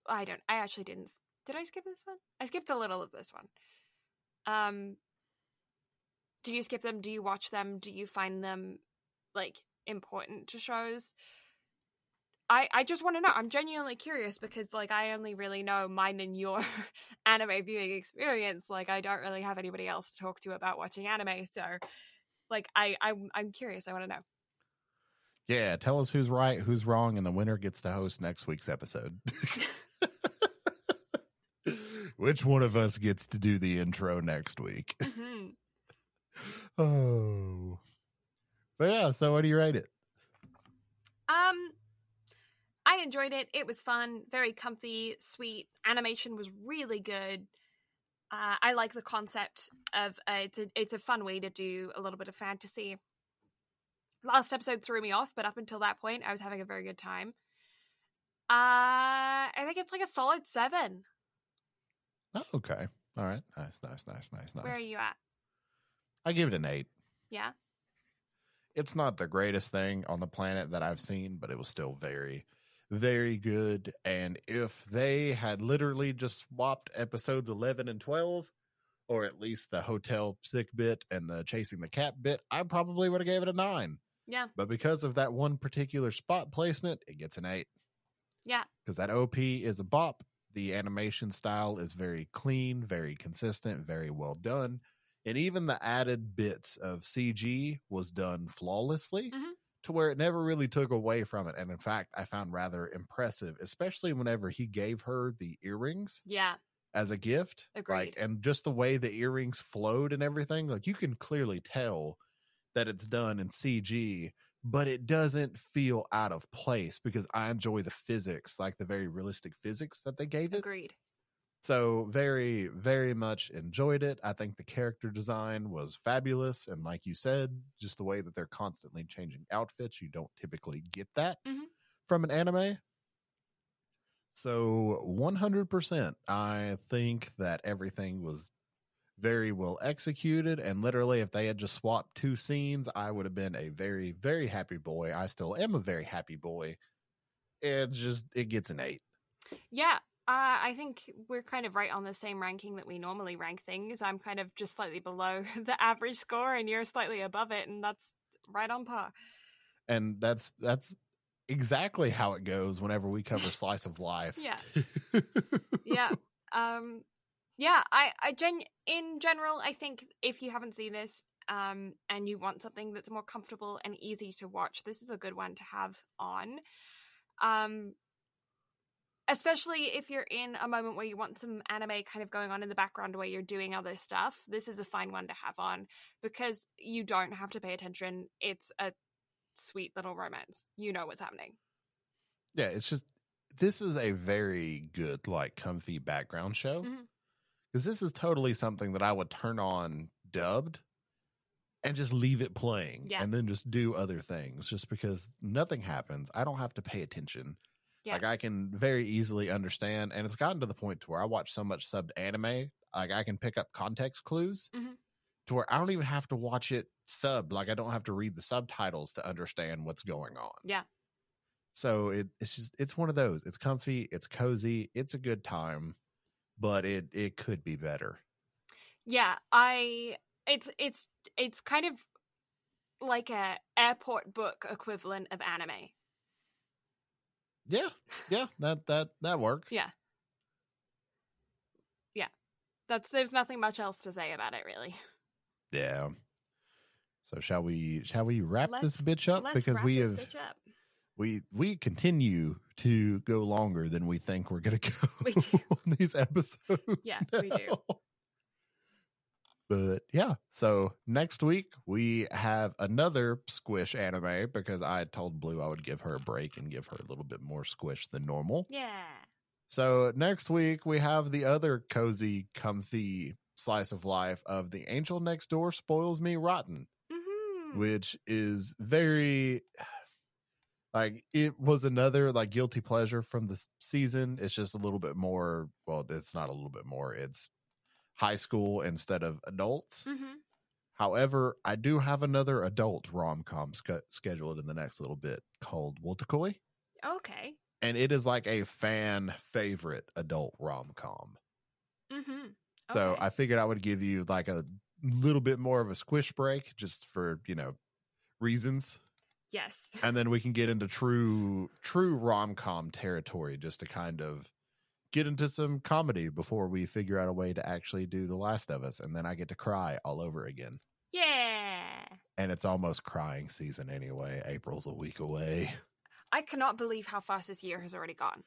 I don't I actually didn't did I skip this one? I skipped a little of this one. Um do you skip them? Do you watch them? Do you find them like important to shows? I, I just want to know. I'm genuinely curious because like I only really know mine and your [LAUGHS] anime viewing experience. Like I don't really have anybody else to talk to about watching anime. So like I I'm I'm curious. I want to know. Yeah, tell us who's right, who's wrong, and the winner gets to host next week's episode. [LAUGHS] Which one of us gets to do the intro next week? Mm-hmm. [LAUGHS] oh. But yeah, so what do you rate it? Um I enjoyed it. It was fun, very comfy, sweet. Animation was really good. Uh, I like the concept of uh, it's a it's a fun way to do a little bit of fantasy. Last episode threw me off, but up until that point, I was having a very good time. Uh, I think it's like a solid seven. Oh, okay. All right. Nice, nice, nice, nice, nice. Where are you at? I give it an eight. Yeah. It's not the greatest thing on the planet that I've seen, but it was still very, very good. And if they had literally just swapped episodes 11 and 12, or at least the hotel sick bit and the chasing the cat bit, I probably would have gave it a nine. Yeah. But because of that one particular spot placement, it gets an eight. Yeah. Because that OP is a bop. The animation style is very clean, very consistent, very well done. And even the added bits of CG was done flawlessly Mhm. to where it never really took away from it. And in fact, I found rather impressive, especially whenever he gave her the earrings Yeah. as a gift. Agreed. Like, and just the way the earrings flowed and everything, like you can clearly tell that it's done in CG, but it doesn't feel out of place because I enjoy the physics, like the very realistic physics that they gave it. Agreed. So very, very much enjoyed it. I think the character design was fabulous. And like you said, just the way that they're constantly changing outfits, you don't typically get that Mhm. from an anime. So 100%, I think that everything was very well executed. And literally, if they had just swapped two scenes, I would have been a very, very happy boy. I still am a very happy boy. It just, it gets an eight. Yeah. Uh, I think we're kind of right on the same ranking that we normally rank things. I'm kind of just slightly below [LAUGHS] the average score, and you're slightly above it, and that's right on par. and that's that's exactly how it goes whenever we cover [LAUGHS] slice of life Yeah. [LAUGHS] yeah um yeah i i gen in general i think if you haven't seen this um and you want something that's more comfortable and easy to watch this is a good one to have on. Um especially if you're in a moment where you want some anime kind of going on in the background where you're doing other stuff this is a fine one to have on because you don't have to pay attention it's a sweet little romance you know what's happening. Yeah it's just this is a very good like comfy background show. Mhm. Because this is totally something that i would turn on dubbed and just leave it playing Yeah. and then just do other things just because nothing happens i don't have to pay attention Yeah. like i can very easily understand and it's gotten to the point to where i watch so much subbed anime like i can pick up context clues Mhm. to where i don't even have to watch it subbed like i don't have to read the subtitles to understand what's going on yeah so it, it's just it's one of those it's comfy it's cozy it's a good time but it it could be better Yeah, I it's it's it's kind of like a airport book equivalent of anime. yeah yeah that that that works Yeah. Yeah. That's there's nothing much else to say about it really. yeah so shall we shall we wrap this Let's- bitch up Let's because wrap we this have bitch up. We we continue to go longer than we think we're gonna go We [LAUGHS] do. on these episodes. Yeah, we do. But yeah, so next week we have another squish anime because I told Blue I would give her a break and give her a little bit more squish than normal. Yeah. So next week we have the other cozy, comfy slice of life of the angel next door spoils me rotten, Mm-hmm. which is very like it was another like guilty pleasure from the season. It's just a little bit more. Well, it's not a little bit more. It's high school instead of adults. mm-hmm. However, I do have another adult rom com sch- scheduled in the next little bit called Wotakoi Okay. and it is like a fan favorite adult rom com. Mm-hmm. So I figured I would give you like a little bit more of a squish break just for, you know, reasons. Yes. [LAUGHS] And then we can get into true true rom com territory just to kind of get into some comedy before we figure out a way to actually do The Last of Us. And then I get to cry all over again. Yeah. And it's almost crying season anyway. April's a week away. I cannot believe how fast this year has already gone.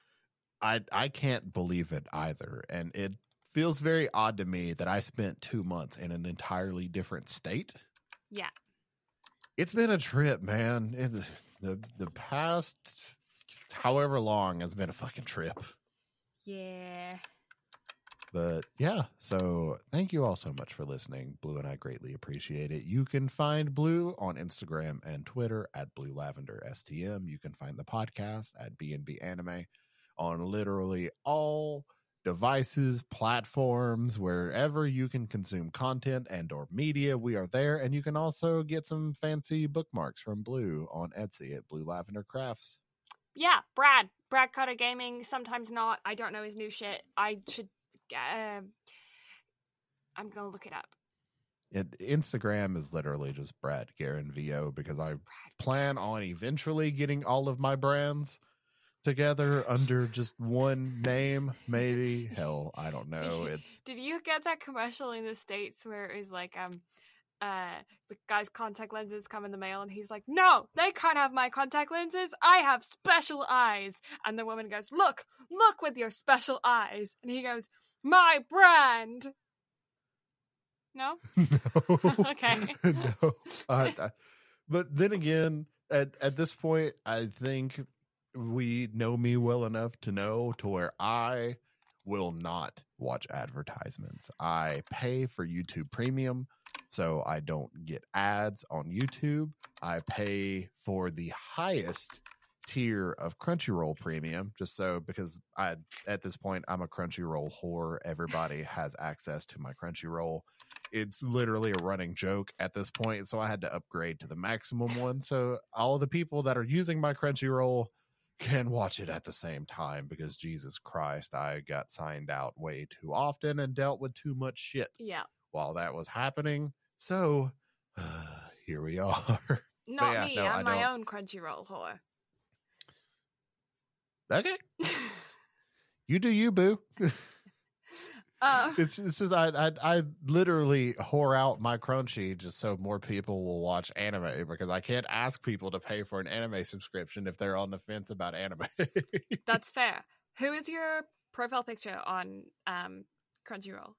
I I can't believe it either, and it feels very odd to me that I spent two months in an entirely different state. Yeah. It's been a trip, man. The the past however long has been a fucking trip. Yeah. But yeah, so thank you all so much for listening. Blue and I greatly appreciate it. You can find Blue on Instagram and Twitter at Blue Lavender STM. You can find the podcast at BNB Anime on literally all devices, platforms, wherever you can consume content and or media, we are there. And you can also get some fancy bookmarks from Blue on Etsy at Blue Lavender Crafts. Yeah, Brad. Brad Cutter Gaming. Sometimes not. I don't know his new shit. I should. Uh, I'm gonna look it up. It, Instagram is literally just Brad Garen VO because I Brad. plan on eventually getting all of my brands together under just one name? Maybe. [LAUGHS] Hell i don't Did know. you- it's Did you get that commercial in the states where it was like um uh the guy's contact lenses come in the mail and he's like no they can't have my contact lenses. I have special eyes. And the woman goes look look with your special eyes. And he goes my brand. No? No. [LAUGHS] [LAUGHS] Okay. no I- but then again at at this point i think we know me well enough to know to where i will not watch advertisements i pay for youtube premium so i don't get ads on youtube i pay for the highest tier of crunchyroll premium just so because i at this point i'm a crunchyroll whore everybody has access to my crunchyroll it's literally a running joke at this point. So I had to upgrade to the maximum one. So all the people that are using my Crunchyroll can watch it at the same time because Jesus Christ, I got signed out way too often and dealt with too much shit yeah while that was happening. So uh, [SIGHS] here we [LAUGHS] are. not yeah, me no, I i'm my own crunchyroll whore okay. [LAUGHS] You do you, boo. [LAUGHS] uh, it's, it's just I, I I literally whore out my crunchy just so more people will watch anime because I can't ask people to pay for an anime subscription if they're on the fence about anime. [LAUGHS] that's fair who is your profile picture on um crunchyroll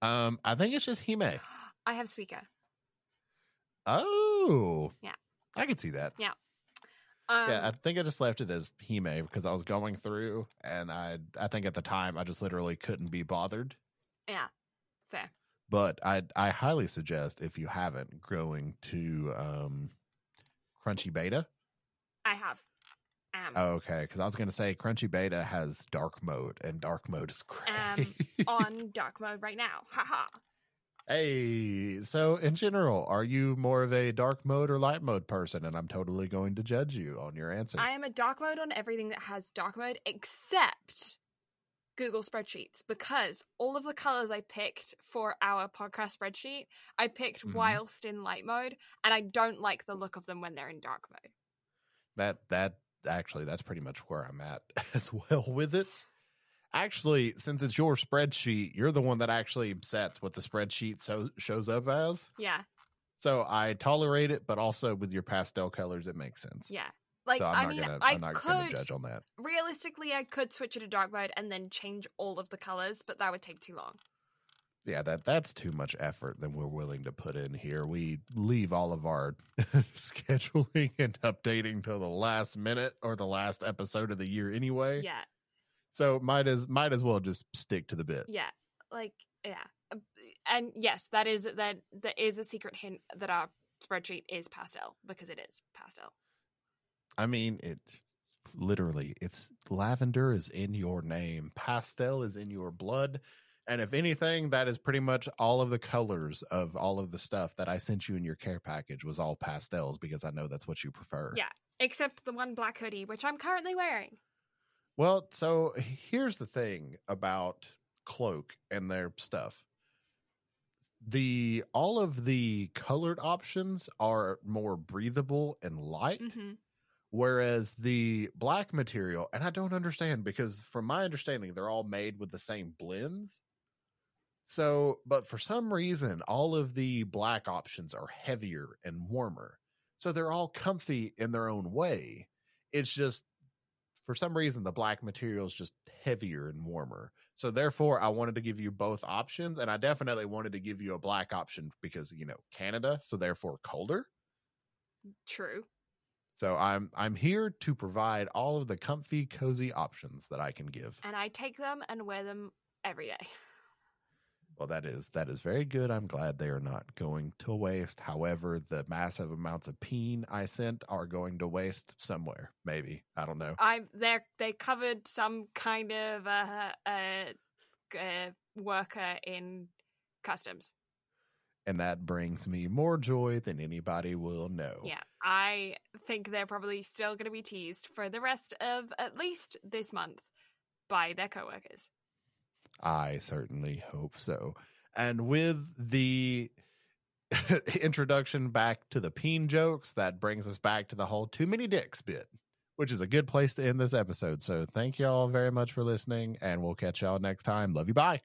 um, I think it's just Hime. [GASPS] i have suika Oh, Yeah. I could see that. Um, yeah, I think I just left it as Hime because I was going through, and I I think at the time I just literally couldn't be bothered. yeah fair But I I highly suggest if you haven't going to um, Crunchy Beta. i have um okay, because I was going to say Crunchy Beta has dark mode, and dark mode is [LAUGHS] great. Um, on dark mode right now. Haha. Hey, so in general, are you more of a dark mode or light mode person? And I'm totally going to judge you on your answer. I am a dark mode on everything that has dark mode except Google spreadsheets because all of the colors I picked for our podcast spreadsheet, I picked Mhm. whilst in light mode, and I don't like the look of them when they're in dark mode. that that actually that's pretty much where I'm at [LAUGHS] as well with it. Actually, since it's your spreadsheet, you're the one that actually sets what the spreadsheet so shows up as. Yeah, So I tolerate it, but also with your pastel colors, it makes sense. yeah. Like so not mean, gonna I I'm not gonna could judge on that. realistically, I could switch it to dark mode and then change all of the colors, but that would take too long. Yeah, that that's too much effort than we're willing to put in here. We leave all of our [LAUGHS] scheduling and updating till the last minute or the last episode of the year anyway. Yeah, So might as might as well just stick to the bit. yeah, like yeah, Uh, and yes, that is that that is a secret hint that our spreadsheet is pastel because it is pastel. I mean, it literally it's lavender is in your name, pastel is in your blood. And if anything, that is pretty much all of the colors of all of the stuff that I sent you in your care package was all pastels because I know that's what you prefer. Yeah. Except the one black hoodie, which I'm currently wearing. Well, so here's the thing about Cloak and their stuff. The all of the colored options are more breathable and light, hmm whereas the black material, and I don't understand because from my understanding, they're all made with the same blends. So, but for some reason, all of the black options are heavier and warmer. So they're all comfy in their own way. It's just for some reason the black material is just heavier and warmer. So therefore I wanted to give you both options and I definitely wanted to give you a black option because you know Canada, so therefore colder. True. So I'm I'm here to provide all of the comfy cozy options that I can give. And I take them and wear them every day. [LAUGHS] Well that is that is very good. I'm glad they are not going to waste. However, the massive amounts of peen I sent are going to waste somewhere. Maybe. I don't know. I they they covered some kind of uh, uh, uh worker in customs. And that brings me more joy than anybody will know. Yeah, I think they're probably still going to be teased for the rest of at least this month by their coworkers. I certainly hope so. And with the [LAUGHS] introduction back to the peen jokes, that brings us back to the whole too many dicks bit, which is a good place to end this episode. So thank y'all very much for listening, and we'll catch y'all next time. Love you. Bye.